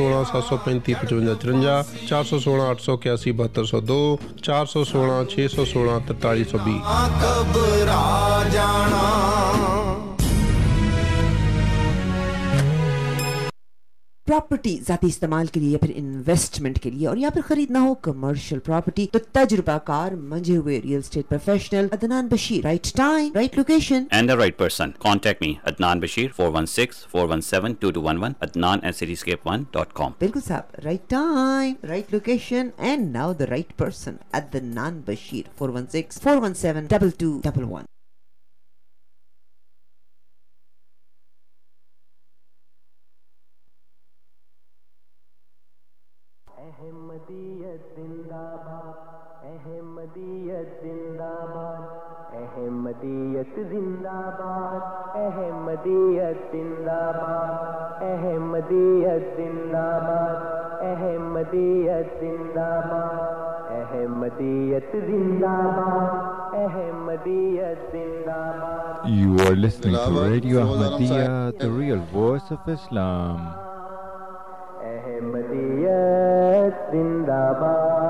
سولہ سات سو پینتی پچوجا چرنجا چار سو سولہ اٹھ سو اکیاسی بہتر سو دو چار سو سولہ چھ سو سولہ ترتالی سو بی پراپرٹی ذاتی استعمال کے لیے یا پھر انویسٹمنٹ کے لیے اور یا پھر خریدنا ہو کمرشل پراپرٹی تو تجربہ کار منجے ہوئے real estate professional Adnan Bashir right right right time location and person contact me Adnan Bashir four one six right time right location and the right person Adnan Bashir four one six Ahmadiyyat زندہ باد احمدیت زندہ باد احمدیت زندہ باد احمدیت زندہ باد احمدیت زندہ باد احمدیت زندہ باد you are listening to radio Ahmadiyya the real voice of Islam Ahmadiyyat زندہ باد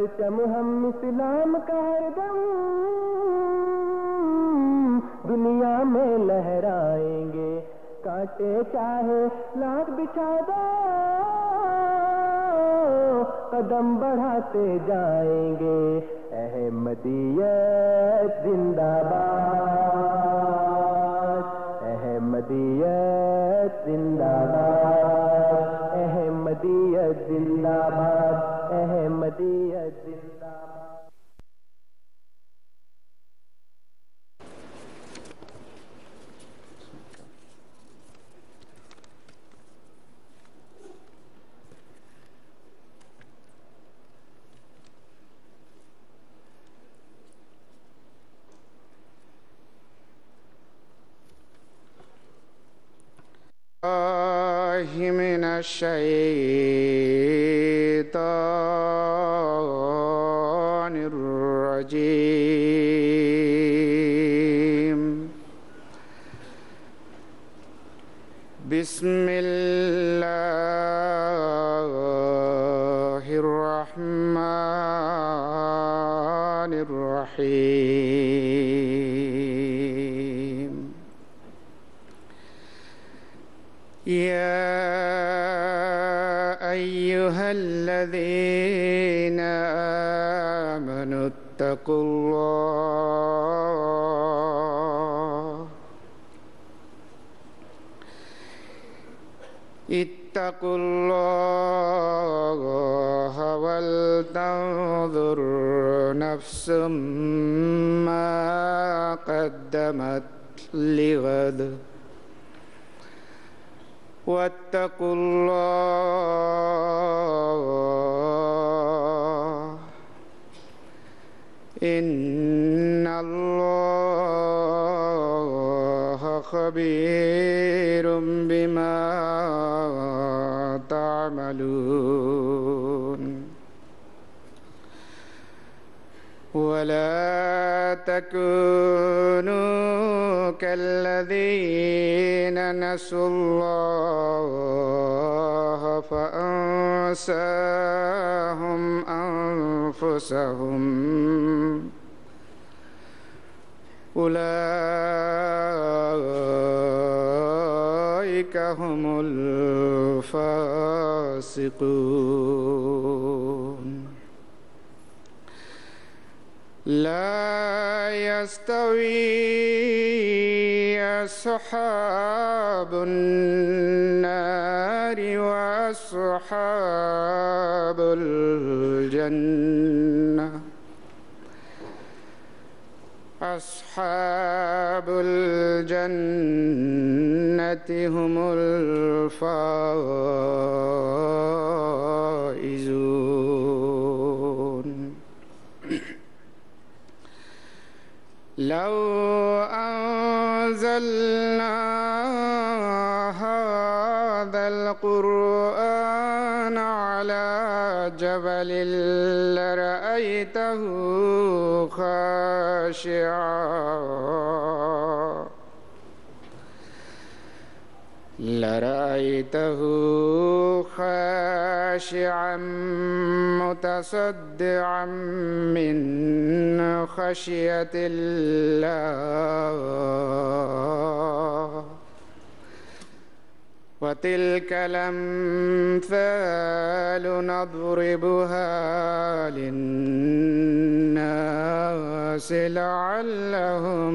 پرچم ہم اسلام ہر دم دنیا میں لہرائیں گے کاٹے چاہے لاکھ بچاد قدم بڑھاتے جائیں گے احمدیت زندہ باد احمدیت زندہ باد احمدیت زندہ باد احمدیت نفس ما قدمت لغد واتقوا الله إن الله خبير بما تعملون ولا تكونوا كالذين نسوا الله فأنساهم أنفسهم أولئك هم الفاسقون لا يستوي أصحاب النار وأصحاب الجنة أصحاب الجنة هم الفائزون لو انزلنا هذا القرآن على جبل لرأيته خاشعا لرأيته خاشعا متصدعا من خشية الله وتلك الأمثال نضربها للناس لعلهم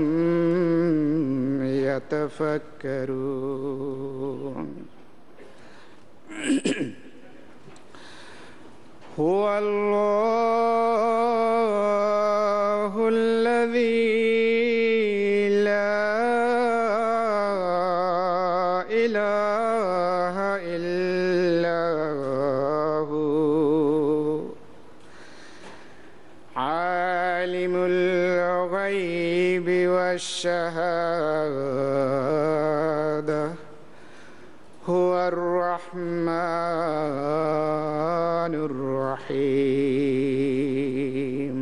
يتفكرون هو الله الذي الشهادة هو الرحمن الرحيم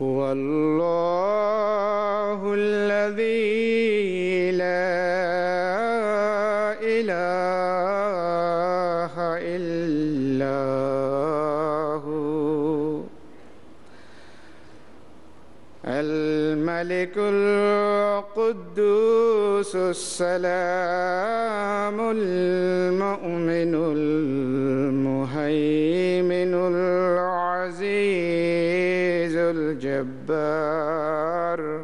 هو الله القدوس السلام المؤمن المهيمن العزيز الجبار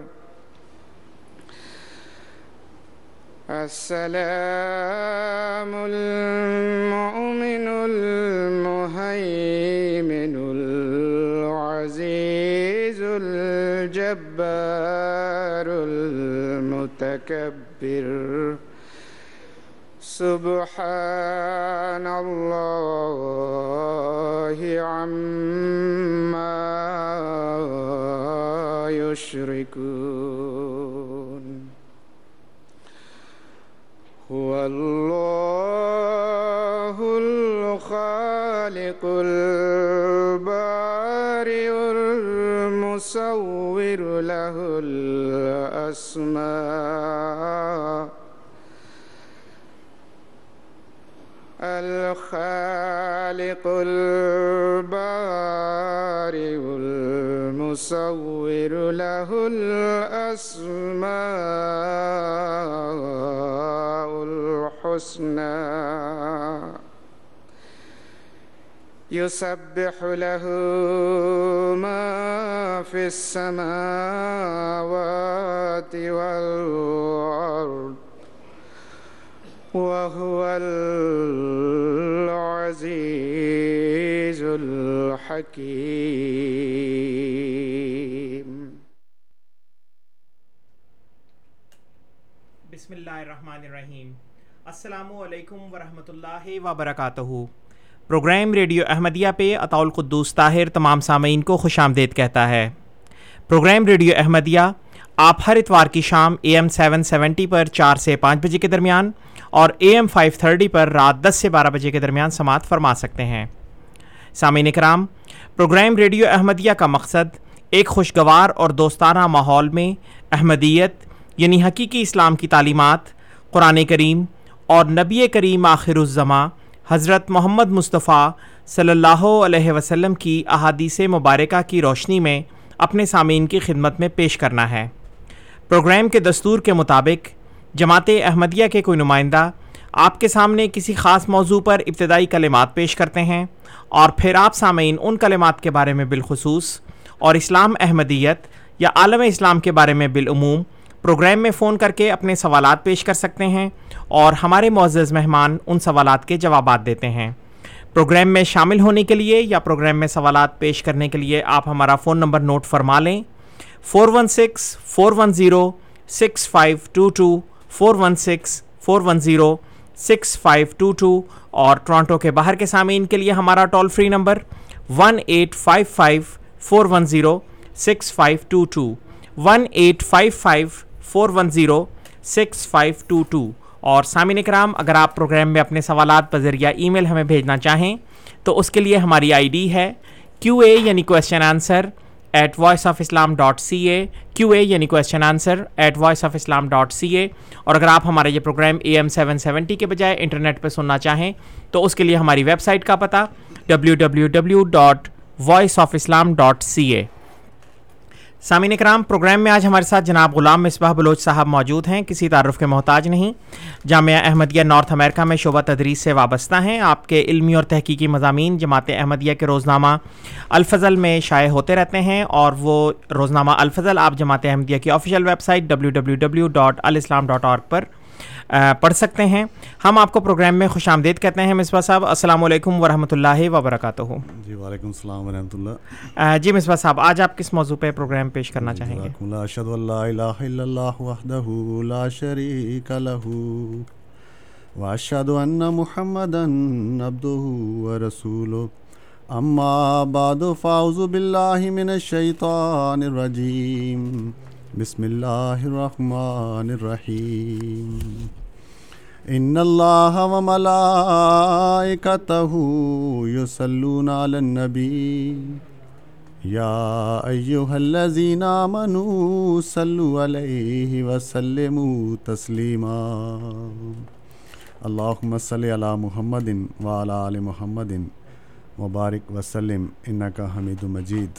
السلام المؤمن المهيمن العزيز الجبار الجبار المتكبر سبحان الله عما يشركون هو الله الخالق البارئ المصور له الله الْحُسْنَى الخالق البارئ المصور له الأسماء الحسنى يسبح له ما في السماوات والأرض وهو العزيز الحكيم بسم الرحمن حرحمان السلام علیکم ورحمۃ اللہ وبرکاتہ پروگرام ریڈیو احمدیہ پہ قدوس طاہر تمام سامعین کو خوش آمدید کہتا ہے پروگرام ریڈیو احمدیہ آپ ہر اتوار کی شام اے ایم سیون سیونٹی پر چار سے پانچ بجے کے درمیان اور اے ایم فائیو تھرٹی پر رات دس سے بارہ بجے کے درمیان سماعت فرما سکتے ہیں سامعین اکرام پروگرام ریڈیو احمدیہ کا مقصد ایک خوشگوار اور دوستانہ ماحول میں احمدیت یعنی حقیقی اسلام کی تعلیمات قرآن کریم اور نبی کریم آخر الزماں حضرت محمد مصطفیٰ صلی اللہ علیہ وسلم کی احادیث مبارکہ کی روشنی میں اپنے سامعین کی خدمت میں پیش کرنا ہے پروگرام کے دستور کے مطابق جماعت احمدیہ کے کوئی نمائندہ آپ کے سامنے کسی خاص موضوع پر ابتدائی کلمات پیش کرتے ہیں اور پھر آپ سامعین ان کلمات کے بارے میں بالخصوص اور اسلام احمدیت یا عالم اسلام کے بارے میں بالعموم پروگرام میں فون کر کے اپنے سوالات پیش کر سکتے ہیں اور ہمارے معزز مہمان ان سوالات کے جوابات دیتے ہیں پروگرام میں شامل ہونے کے لیے یا پروگرام میں سوالات پیش کرنے کے لیے آپ ہمارا فون نمبر نوٹ فرما لیں four one six four one zero six five two two four one six four one zero six five two two اور ٹورانٹو کے باہر کے سامعین کے لیے ہمارا toll free number one eight five five four one zero six five two two one eight five five four one zero six five two two اور سامعین اکرام اگر آپ پروگرام میں اپنے سوالات بذریعہ ای میل ہمیں بھیجنا چاہیں تو اس کے لیے ہماری آئی ڈی ہے کیو اے یعنی question answer at voice of Islam dot C A Q A یعنی question answer at voice of Islam dot C A اور اگر آپ ہمارے یہ programme A M seven seventy کے بجائے انٹرنیٹ پہ سننا چاہیں تو اس کے لیے ہماری ویب سائٹ کا پتہ W W W dot voice of Islam dot C A سامعین اکرام پروگرام میں آج ہمارے ساتھ جناب غلام مصباح بلوچ صاحب موجود ہیں کسی تعارف کے محتاج نہیں جامعہ احمدیہ نارتھ امریکہ میں شعبہ تدریس سے وابستہ ہیں آپ کے علمی اور تحقیقی مضامین جماعت احمدیہ کے روزنامہ الفضل میں شائع ہوتے رہتے ہیں اور وہ روزنامہ الفضل آپ جماعت احمدیہ کی official website W W W dot Alislam dot org پر پڑھ سکتے ہیں ہم آپ کو پروگرام میں خوش آمدید کہتے ہیں مصباح صاحب السلام علیکم ورحمۃ اللہ وبرکاتہ جی وعلیکم السلام ورحمۃ اللہ جی مصباح صاحب آج آپ کس موضوع پہ پروگرام پیش کرنا جی، چاہیں گے لا شد اللہ وحدہ لا شریک لہو واشد ان محمد عبدہ ورسولہ اما بعد فاؤز باللہ من الشیطان الرجیم بسم اللہ الرحمن الرحیم ان اللہ و انَََََََل علی النبی یا ایوہ الذین آمنوا منوسل علیہ وسلموا تسلیما اللہم صلی علی محمد ولا عل محمد مبارک وسلم انکا حمید مجید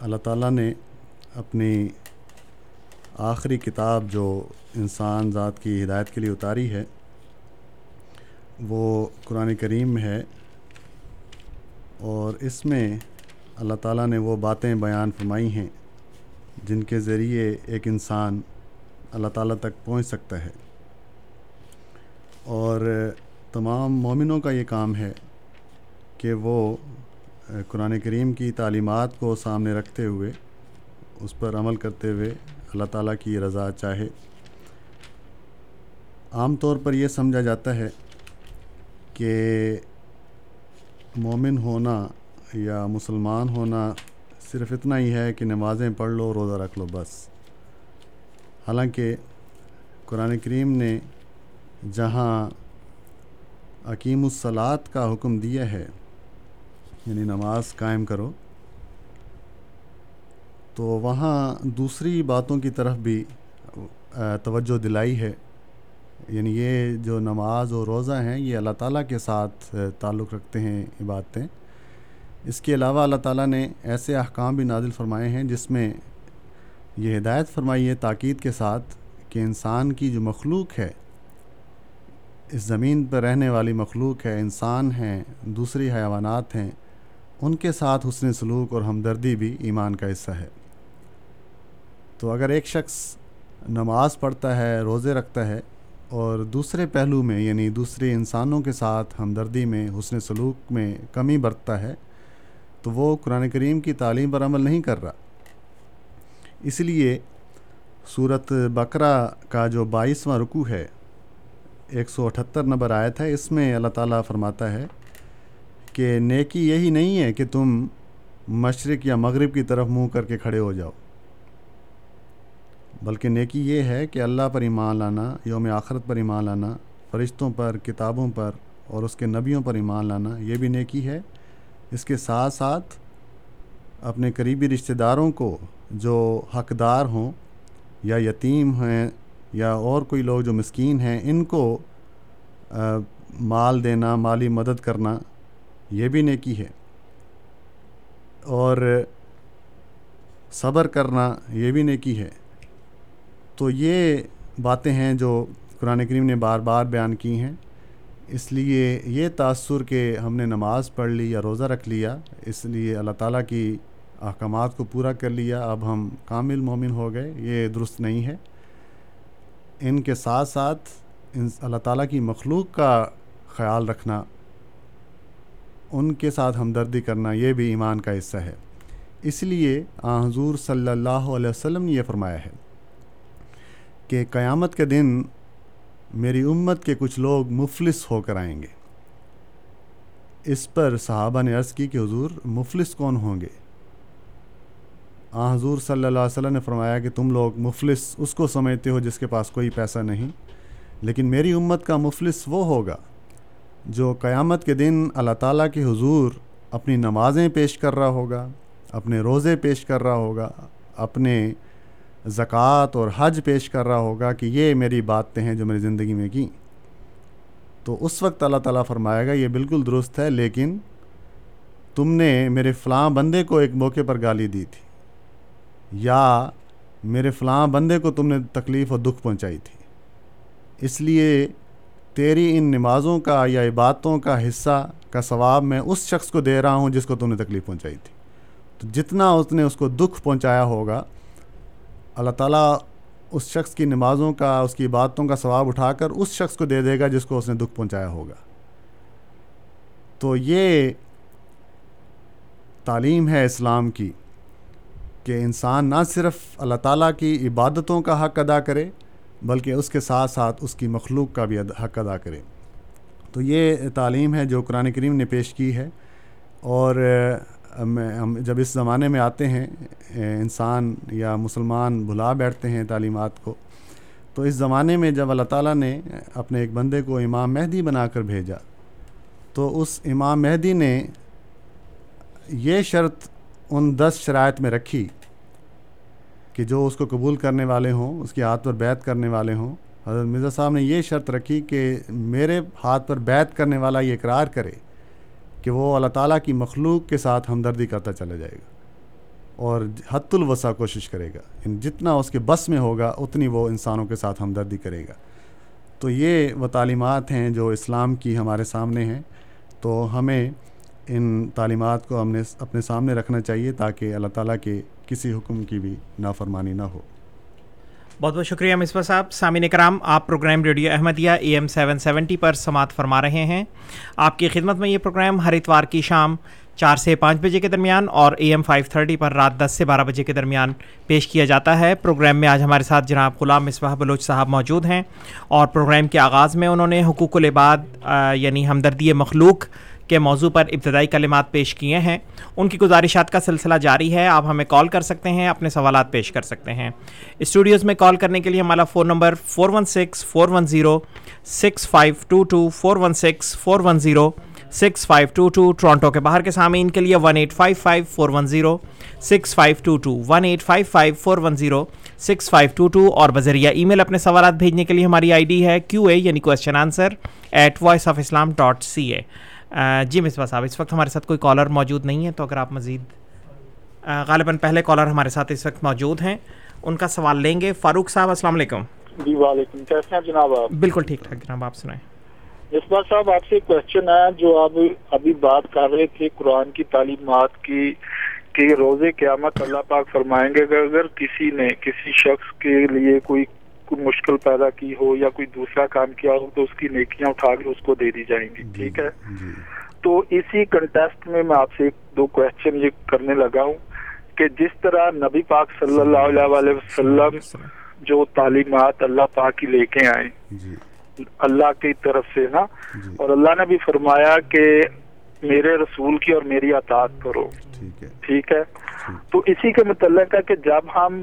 اللہ تعالیٰ نے اپنی آخری کتاب جو انسان ذات کی ہدایت کے لیے اتاری ہے وہ قرآن کریم ہے اور اس میں اللہ تعالیٰ نے وہ باتیں بیان فرمائی ہیں جن کے ذریعے ایک انسان اللہ تعالیٰ تک پہنچ سکتا ہے اور تمام مومنوں کا یہ کام ہے کہ وہ قرآن کریم کی تعلیمات کو سامنے رکھتے ہوئے اس پر عمل کرتے ہوئے اللہ تعالیٰ کی رضا چاہے عام طور پر یہ سمجھا جاتا ہے کہ مومن ہونا یا مسلمان ہونا صرف اتنا ہی ہے کہ نمازیں پڑھ لو روزہ رکھ لو بس حالانکہ قرآن کریم نے جہاں عکیم الصلاط کا حکم دیا ہے یعنی نماز قائم کرو تو وہاں دوسری باتوں کی طرف بھی توجہ دلائی ہے یعنی یہ جو نماز اور روزہ ہیں یہ اللہ تعالیٰ کے ساتھ تعلق رکھتے ہیں عبادتیں اس کے علاوہ اللہ تعالیٰ نے ایسے احکام بھی نازل فرمائے ہیں جس میں یہ ہدایت فرمائی ہے تاکید کے ساتھ کہ انسان کی جو مخلوق ہے اس زمین پر رہنے والی مخلوق ہے انسان ہیں دوسری حیوانات ہیں ان کے ساتھ حسن سلوک اور ہمدردی بھی ایمان کا حصہ ہے تو اگر ایک شخص نماز پڑھتا ہے روزے رکھتا ہے اور دوسرے پہلو میں یعنی دوسرے انسانوں کے ساتھ ہمدردی میں حسن سلوک میں کمی برتتا ہے تو وہ قرآن کریم کی تعلیم پر عمل نہیں کر رہا اس لیے صورت بکرا کا جو بائیسواں رکوع ہے ایک سو اٹھتر نمبر آیا تھا اس میں اللہ تعالیٰ فرماتا ہے کہ نیکی یہی نہیں ہے کہ تم مشرق یا مغرب کی طرف منہ کر کے کھڑے ہو جاؤ بلکہ نیکی یہ ہے کہ اللہ پر ایمان لانا یوم آخرت پر ایمان لانا فرشتوں پر کتابوں پر اور اس کے نبیوں پر ایمان لانا یہ بھی نیکی ہے اس کے ساتھ ساتھ اپنے قریبی رشتہ داروں کو جو حقدار ہوں یا یتیم ہیں یا اور کوئی لوگ جو مسکین ہیں ان کو مال دینا مالی مدد کرنا یہ بھی نیکی ہے اور صبر کرنا یہ بھی نیکی ہے تو یہ باتیں ہیں جو قرآن کریم نے بار بار بیان کی ہیں اس لیے یہ تأثر کہ ہم نے نماز پڑھ لی یا روزہ رکھ لیا اس لیے اللہ تعالیٰ کی احکامات کو پورا کر لیا اب ہم کامل مومن ہو گئے یہ درست نہیں ہے ان کے ساتھ ساتھ اللہ تعالیٰ کی مخلوق کا خیال رکھنا ان کے ساتھ ہمدردی کرنا یہ بھی ایمان کا حصہ ہے اس لیے آ حضور صلی اللہ علیہ وسلم نے یہ فرمایا ہے کہ قیامت کے دن میری امت کے کچھ لوگ مفلس ہو کر آئیں گے اس پر صحابہ نے عرض کی کہ حضور مفلس کون ہوں گے آ حضور صلی اللہ علیہ وسلم نے فرمایا کہ تم لوگ مفلس اس کو سمجھتے ہو جس کے پاس کوئی پیسہ نہیں لیکن میری امت کا مفلس وہ ہوگا جو قیامت کے دن اللہ تعالیٰ کے حضور اپنی نمازیں پیش کر رہا ہوگا اپنے روزے پیش کر رہا ہوگا اپنے زکوٰۃ اور حج پیش کر رہا ہوگا کہ یہ میری باتیں ہیں جو میں نے زندگی میں کی تو اس وقت اللہ تعالیٰ فرمائے گا یہ بالکل درست ہے لیکن تم نے میرے فلاں بندے کو ایک موقع پر گالی دی تھی یا میرے فلاں بندے کو تم نے تکلیف اور دکھ پہنچائی تھی اس لیے تیری ان نمازوں کا یا عبادتوں کا حصہ کا ثواب میں اس شخص کو دے رہا ہوں جس کو تم نے تکلیف پہنچائی تھی تو جتنا اس نے اس کو دکھ پہنچایا ہوگا اللہ تعالیٰ اس شخص کی نمازوں کا اس کی عبادتوں کا ثواب اٹھا کر اس شخص کو دے دے گا جس کو اس نے دکھ پہنچایا ہوگا تو یہ تعلیم ہے اسلام کی کہ انسان نہ صرف اللہ تعالیٰ کی عبادتوں کا حق ادا کرے بلکہ اس کے ساتھ ساتھ اس کی مخلوق کا بھی حق ادا کرے تو یہ تعلیم ہے جو قرآن کریم نے پیش کی ہے اور میں ہم جب اس زمانے میں آتے ہیں انسان یا مسلمان بھلا بیٹھتے ہیں تعلیمات کو تو اس زمانے میں جب اللہ تعالیٰ نے اپنے ایک بندے کو امام مہدی بنا کر بھیجا تو اس امام مہدی نے یہ شرط ان دس شرائط میں رکھی کہ جو اس کو قبول کرنے والے ہوں اس کے ہاتھ پر بیت کرنے والے ہوں حضرت مرزا صاحب نے یہ شرط رکھی کہ میرے ہاتھ پر بیت کرنے والا یہ اقرار کرے کہ وہ اللہ تعالیٰ کی مخلوق کے ساتھ ہمدردی کرتا چلا جائے گا اور حت الوسع کوشش کرے گا یعنی جتنا اس کے بس میں ہوگا اتنی وہ انسانوں کے ساتھ ہمدردی کرے گا تو یہ وہ تعلیمات ہیں جو اسلام کی ہمارے سامنے ہیں تو ہمیں ان تعلیمات کو ہم نے اپنے سامنے رکھنا چاہیے تاکہ اللہ تعالیٰ کے کسی حکم کی بھی نافرمانی نہ ہو بہت بہت شکریہ مصباح صاحب سامع کرام آپ programme radio Ahmadiyya A M seven seventy پر سماعت فرما رہے ہیں آپ کی خدمت میں یہ پروگرام ہر اتوار کی شام چار سے پانچ بجے کے درمیان اور اے ایم فائیو تھرٹی پر رات دس سے بارہ بجے کے درمیان پیش کیا جاتا ہے پروگرام میں آج ہمارے ساتھ جناب غلام مصباح بلوچ صاحب موجود ہیں اور پروگرام کے آغاز میں انہوں نے حقوق العباد یعنی ہمدردی مخلوق کے موضوع پر ابتدائی کلمات پیش کیے ہیں ان کی گزارشات کا سلسلہ جاری ہے آپ ہمیں کال کر سکتے ہیں اپنے سوالات پیش کر سکتے ہیں اسٹوڈیوز میں کال کرنے کے لیے ہمارا phone number four one six four one zero six five two two four one six four one zero six five two two Toronto کے باہر کے سامعین کے لیے one eight five five four one zero six five two two one eight five five four one zero six five two two اور بذریعہ ای میل اپنے سوالات بھیجنے کے لیے ہماری آئی ڈی ہے کیو اے یعنی question answer at Voice of Islam dot C A جی مصباح صاحب اس وقت ہمارے ساتھ کوئی کالر موجود نہیں ہے تو اگر آپ مزید غالباً پہلے کالر ہمارے ساتھ اس وقت موجود ہیں ان کا سوال لیں گے فاروق صاحب السلام علیکم جی وعلیکم کیسے ہیں جناب آپ بالکل ٹھیک ٹھاک جناب آپ سنائیں مصباح صاحب آپ سے کوشچن ہے جو آپ ابھی بات کر رہے تھے قرآن کی تعلیمات کی کہ روزے قیامت اللہ پاک فرمائیں گے کہ اگر کسی نے کسی شخص کے لیے کوئی کوئی مشکل پیدا کی ہو یا کوئی دوسرا کام کیا ہو تو اس کی نیکیاں اٹھا کے اس کو دے دی جائیں گی جی، ٹھیک ہے جی۔ تو اسی کنٹیسٹ میں میں آپ سے دو کوشچن یہ کرنے لگا ہوں کہ جس طرح نبی پاک صلی اللہ علیہ وسلم جو تعلیمات اللہ پاک کی لے کے آئے جی۔ اللہ کی طرف سے نا اور اللہ نے بھی فرمایا کہ میرے رسول کی اور میری اطاعت کرو ٹھیک ہے تو اسی کے متعلق ہے کہ جب ہم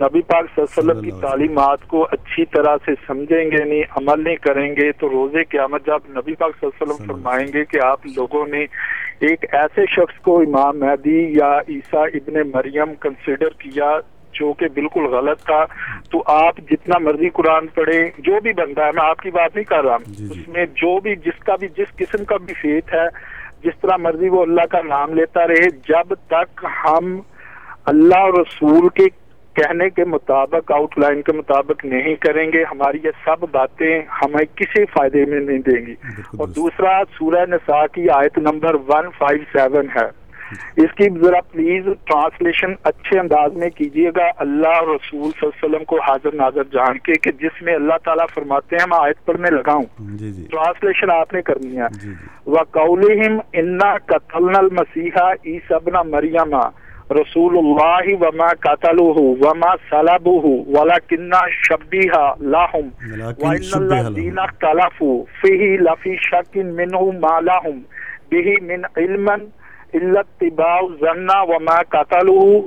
نبی پاک صلی اللہ علیہ وسلم کی تعلیمات کو اچھی طرح سے سمجھیں گے نہیں عمل نہیں کریں گے تو روزے قیامت جب نبی پاک صلی اللہ علیہ وسلم فرمائیں گے کہ آپ لوگوں نے ایک ایسے شخص کو امام مہدی یا عیسیٰ ابن مریم کنسیڈر کیا جو کہ بالکل غلط تھا تو آپ جتنا مرضی قرآن پڑھے جو بھی بنتا ہے میں آپ کی بات نہیں کر رہا ہوں جی، جی۔ اس میں جو بھی جس کا بھی جس قسم کا بھی فیت ہے جس طرح مرضی وہ اللہ کا نام لیتا رہے جب تک ہم اللہ رسول کے کہنے کے مطابق آؤٹ لائن کے مطابق نہیں کریں گے ہماری یہ سب باتیں ہمیں کسی فائدے میں نہیں دیں گی اور دوسرا سورہ نساء کی آیت نمبر 157 ہے جی۔ اس کی ذرا پلیز ٹرانسلیشن اچھے انداز میں کیجیے گا اللہ رسول صلی اللہ علیہ وسلم کو حاضر ناظر جان کے کہ جس میں اللہ تعالیٰ فرماتے ہیں ہم آیت پر میں لگاؤں ٹرانسلیشن جی، جی۔ آپ نے کرنی ہے وَقَوْلِهِمْ اِنَّا قَتَلْنَا الْمَسِيحَ سب بْنَ مریما رسول اللہ وما قتلوہ وما سلبوہ ولکنہ شبیہ لہم وإن اللہ اختلفوا فیہی لفی شک منہ ما لہم بہی من علما اللہ اتباع زنہ وما قتلوہ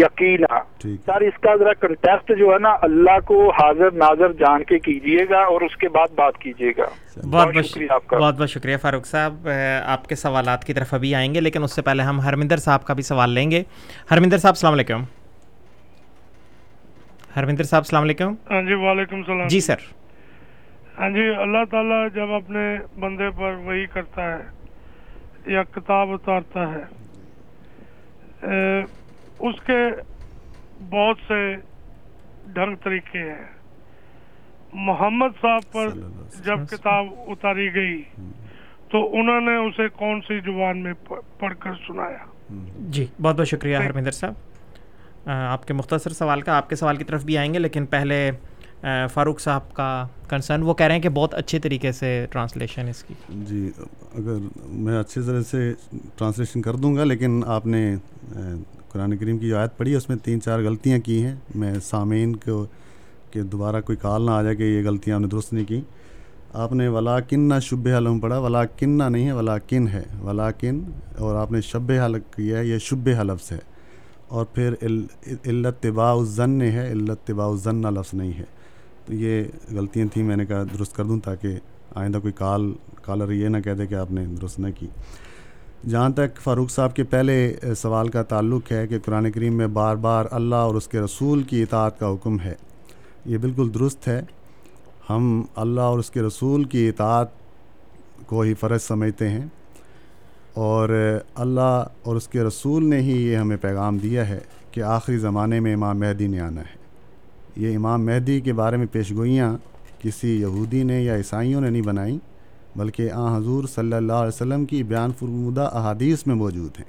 یقینا سر اس کا ذرا کنٹیکٹ جو ہے نا اللہ کو حاضر ناظر جان کے کیجئے گا اور اس کے بعد بات کیجئے گا بہت بہت شکریہ آپ کا بہت بہت شکریہ فاروق صاحب آپ کے سوالات کی طرف ابھی آئیں گے لیکن اس سے پہلے ہم ہرمندر صاحب کا بھی سوال لیں گے ہرمندر صاحب السلام علیکم ہرمندر صاحب السلام علیکم ہاں جی وعلیکم السلام جی سر ہاں جی اللہ تعالیٰ جب اپنے بندے پر وہی کرتا ہے یا کتاب اتارتا ہے اس کے بہت سے ڈھنگ طریقے ہیں محمد صاحب پر جب کتاب اتاری گئی تو انہوں نے اسے کون سی زبان میں پڑھ کر سنایا جی بہت بہت شکریہ ہرمندر صاحب آپ کے مختصر سوال کا آپ کے سوال کی طرف بھی آئیں گے لیکن پہلے فاروق صاحب کا کنسرن وہ کہہ رہے ہیں کہ بہت اچھے طریقے سے ٹرانسلیشن اس کی جی اگر میں اچھے طرح سے ٹرانسلیشن کر دوں گا لیکن آپ نے قرآن کریم کی جو آیت پڑھی ہے اس میں تین چار غلطیاں کی ہیں میں سامعین کو کہ دوبارہ کوئی کال نہ آ جائے کہ یہ غلطیاں آپ نے درست نہیں کیں آپ نے کن نہ شب پڑھا ولا کن نہ نہیں ہے ولا کن ہے ولا کن اور آپ نے شب حل کیا ہے یہ شب حلفظ ہے اور پھر الت واضن نے ہے الت باثن نہ لفظ نہیں ہے تو یہ غلطیاں تھیں میں نے کہا درست کر دوں تاکہ آئندہ کوئی کال کالر یہ نہ کہہ دے کہ آپ نے درست نہ کی جہاں تک فاروق صاحب کے پہلے سوال کا تعلق ہے کہ قرآن کریم میں بار بار اللہ اور اس کے رسول کی اطاعت کا حکم ہے یہ بالکل درست ہے ہم اللہ اور اس کے رسول کی اطاعت کو ہی فرض سمجھتے ہیں اور اللہ اور اس کے رسول نے ہی یہ ہمیں پیغام دیا ہے کہ آخری زمانے میں امام مہدی نے آنا ہے یہ امام مہدی کے بارے میں پیشگوئیاں کسی یہودی نے یا عیسائیوں نے نہیں بنائیں بلکہ آ حضور صلی اللہ علیہ وسلم کی بیان فرمودہ احادیث میں موجود ہیں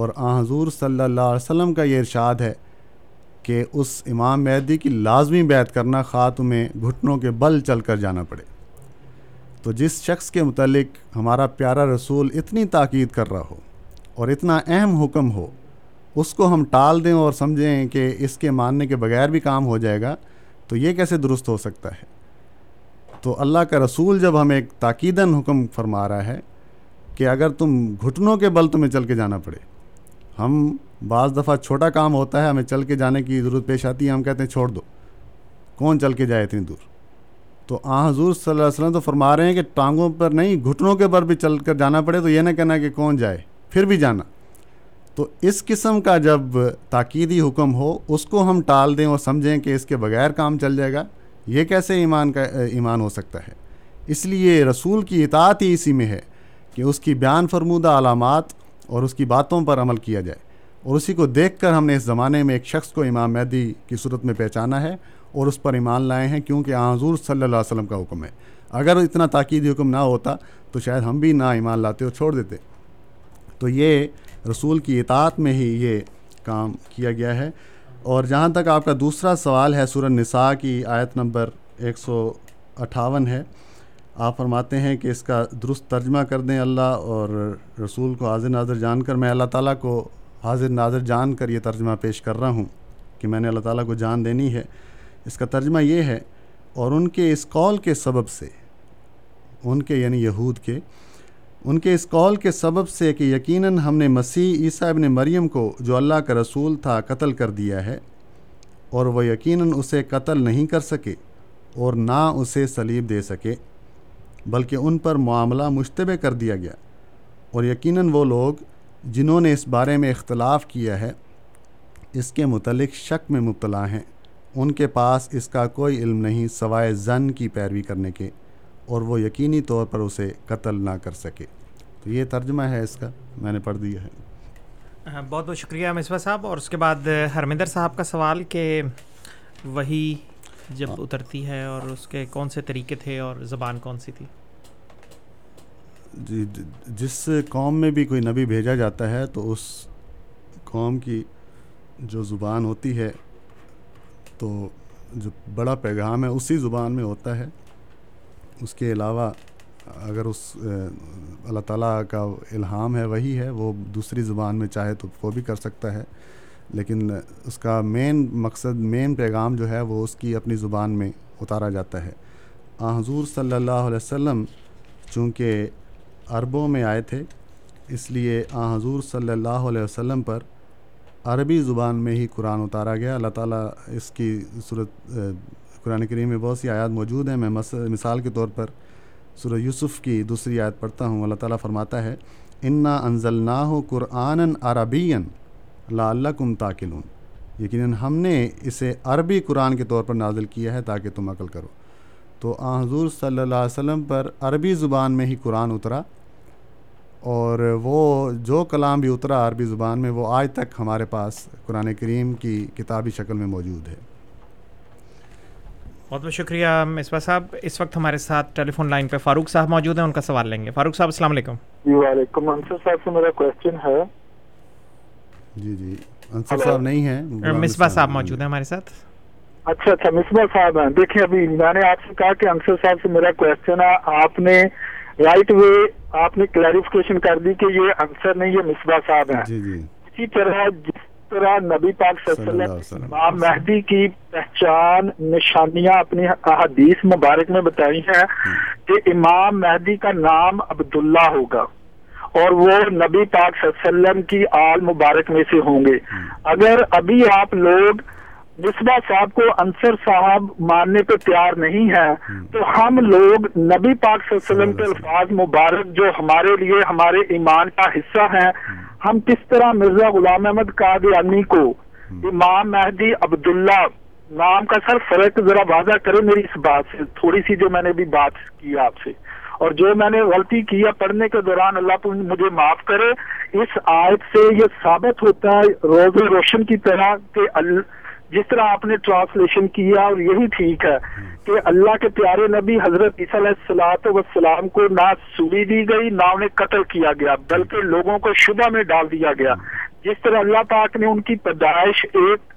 اور آ حضور صلی اللہ علیہ وسلم کا یہ ارشاد ہے کہ اس امام مہدی کی لازمی بیعت کرنا میں گھٹنوں کے بل چل کر جانا پڑے تو جس شخص کے متعلق ہمارا پیارا رسول اتنی تاکید کر رہا ہو اور اتنا اہم حکم ہو اس کو ہم ٹال دیں اور سمجھیں کہ اس کے ماننے کے بغیر بھی کام ہو جائے گا تو یہ کیسے درست ہو سکتا ہے تو اللہ کا رسول جب ہمیں ایک تاکیداً حکم فرما رہا ہے کہ اگر تم گھٹنوں کے بل تمہیں چل کے جانا پڑے ہم بعض دفعہ چھوٹا کام ہوتا ہے ہمیں چل کے جانے کی ضرورت پیش آتی ہے ہم کہتے ہیں چھوڑ دو کون چل کے جائے اتنی دور تو آ حضور صلی اللہ علیہ وسلم تو فرما رہے ہیں کہ ٹانگوں پر نہیں گھٹنوں کے بل بھی چل کر جانا پڑے تو یہ نہ کہنا کہ کون جائے پھر بھی جانا تو اس قسم کا جب تاکیدی حکم ہو اس کو ہم ٹال دیں اور سمجھیں کہ اس کے بغیر کام چل جائے گا یہ کیسے ایمان کا ایمان ہو سکتا ہے اس لیے رسول کی اطاعت ہی اسی میں ہے کہ اس کی بیان فرمودہ علامات اور اس کی باتوں پر عمل کیا جائے اور اسی کو دیکھ کر ہم نے اس زمانے میں ایک شخص کو امام مہدی کی صورت میں پہچانا ہے اور اس پر ایمان لائے ہیں کیونکہ حضور صلی اللہ علیہ وسلم کا حکم ہے اگر اتنا تاکیدی حکم نہ ہوتا تو شاید ہم بھی نہ ایمان لاتے اور چھوڑ دیتے تو یہ رسول کی اطاعت میں ہی یہ کام کیا گیا ہے اور جہاں تک آپ کا دوسرا سوال ہے سورہ نساء کی آیت نمبر ایک سو اٹھاون ہے آپ فرماتے ہیں کہ اس کا درست ترجمہ کر دیں اللہ اور رسول کو حاضر ناظر جان کر میں اللہ تعالیٰ کو حاضر ناظر جان کر یہ ترجمہ پیش کر رہا ہوں کہ میں نے اللہ تعالیٰ کو جان دینی ہے اس کا ترجمہ یہ ہے اور ان کے اس قول کے سبب سے ان کے یعنی یہود کے ان کے اس قول کے سبب سے کہ یقیناً ہم نے مسیح عیسیٰ ابن مریم کو جو اللہ کا رسول تھا قتل کر دیا ہے اور وہ یقیناً اسے قتل نہیں کر سکے اور نہ اسے صلیب دے سکے بلکہ ان پر معاملہ مشتبہ کر دیا گیا اور یقیناً وہ لوگ جنہوں نے اس بارے میں اختلاف کیا ہے اس کے متعلق شک میں مبتلا ہیں ان کے پاس اس کا کوئی علم نہیں سوائے زن کی پیروی کرنے کے اور وہ یقینی طور پر اسے قتل نہ کر سکے تو یہ ترجمہ ہے اس کا میں نے پڑھ دیا ہے ہاں، بہت بہت شکریہ مصباح صاحب اور اس کے بعد ہرمندر صاحب کا سوال کہ وہی جب ہاں۔ اترتی ہے اور اس کے کون سے طریقے تھے اور زبان کون سی تھی جی،, جی جس قوم میں بھی کوئی نبی بھیجا جاتا ہے تو اس قوم کی جو زبان ہوتی ہے تو جو بڑا پیغام ہے اسی زبان میں ہوتا ہے اس کے علاوہ اگر اس اللہ تعالیٰ کا الہام ہے وہی ہے وہ دوسری زبان میں چاہے تو وہ بھی کر سکتا ہے لیکن اس کا مین مقصد مین پیغام جو ہے وہ اس کی اپنی زبان میں اتارا جاتا ہے آ حضور صلی اللہ علیہ وسلم چونکہ عربوں میں آئے تھے اس لیے آ حضور صلی اللہ علیہ وسلم پر عربی زبان میں ہی قرآن اتارا گیا اللہ تعالیٰ اس کی صورت قرآن کریم میں بہت سی آیات موجود ہیں میں مثال کے طور پر سورہ یوسف کی دوسری آیت پڑھتا ہوں اللہ تعالیٰ فرماتا ہے انا انزل نا ہو قرآن عربین اللہ کم تاکلون یقیناً ہم نے اسے عربی قرآن کے طور پر نازل کیا ہے تاکہ تم عقل کرو تو آ حضور صلی اللہ علیہ وسلم پر عربی زبان میں ہی قرآن اترا اور وہ جو کلام بھی اترا عربی زبان میں وہ آج تک ہمارے پاس قرآن کریم کی کتابی شکل میں موجود ہے بہت بہت شکریہ مصباح صاحب اس وقت ہمارے ساتھ ٹیلی فون لائن پہ فاروق صاحب موجود ہیں ان کا سوال لیں گے فاروق صاحب السلام علیکم جی وعلیکم انصر صاحب سے میرا کوشچن ہے جی جی انصر صاحب نہیں ہیں مصباح صاحب موجود ہیں ہمارے ساتھ اچھا اچھا مصباح صاحب ہیں دیکھیں ابھی میں نے آپ سے کہا کہ انصر صاحب سے میرا کوشچن ہے آپ نے رائٹ وے آپ نے کلیریفکیشن کر دی کہ یہ انصر نہیں یہ مصباح صاحب ہیں جی، جی۔ اسی طرح جس طرح نبی پاک صلی اللہ علیہ وسلم امام مہدی کی پہچان نشانیاں اپنی احادیث مبارک میں بتائی ہیں کہ امام مہدی کا نام عبداللہ ہوگا اور وہ نبی پاک صلی اللہ علیہ وسلم کی آل مبارک میں سے ہوں گے اگر ابھی آپ لوگ نسبہ صاحب کو انصر صاحب ماننے پہ تیار نہیں ہے تو ہم لوگ نبی پاک صلی اللہ علیہ وسلم کے الفاظ مبارک جو ہمارے لیے ہمارے ایمان کا حصہ ہیں ہم کس طرح مرزا غلام احمد قادیانی کو امام مہدی عبداللہ نام کا سر فرق ذرا واضح کرے میری اس بات سے تھوڑی سی جو میں نے بھی بات کی آپ سے اور جو میں نے غلطی کیا پڑھنے کے دوران اللہ مجھے معاف کرے اس آیت سے یہ ثابت ہوتا ہے روز روشن کی طرح کہ اللہ جس طرح آپ نے ٹرانسلیشن کیا اور یہی ٹھیک ہے کہ اللہ کے پیارے نبی حضرت عیسیٰ علیہ و السلام کو نہ سوری دی گئی نہ انہیں قتل کیا گیا بلکہ لوگوں کو شبہ میں ڈال دیا گیا جس طرح اللہ پاک نے ان کی پیدائش ایک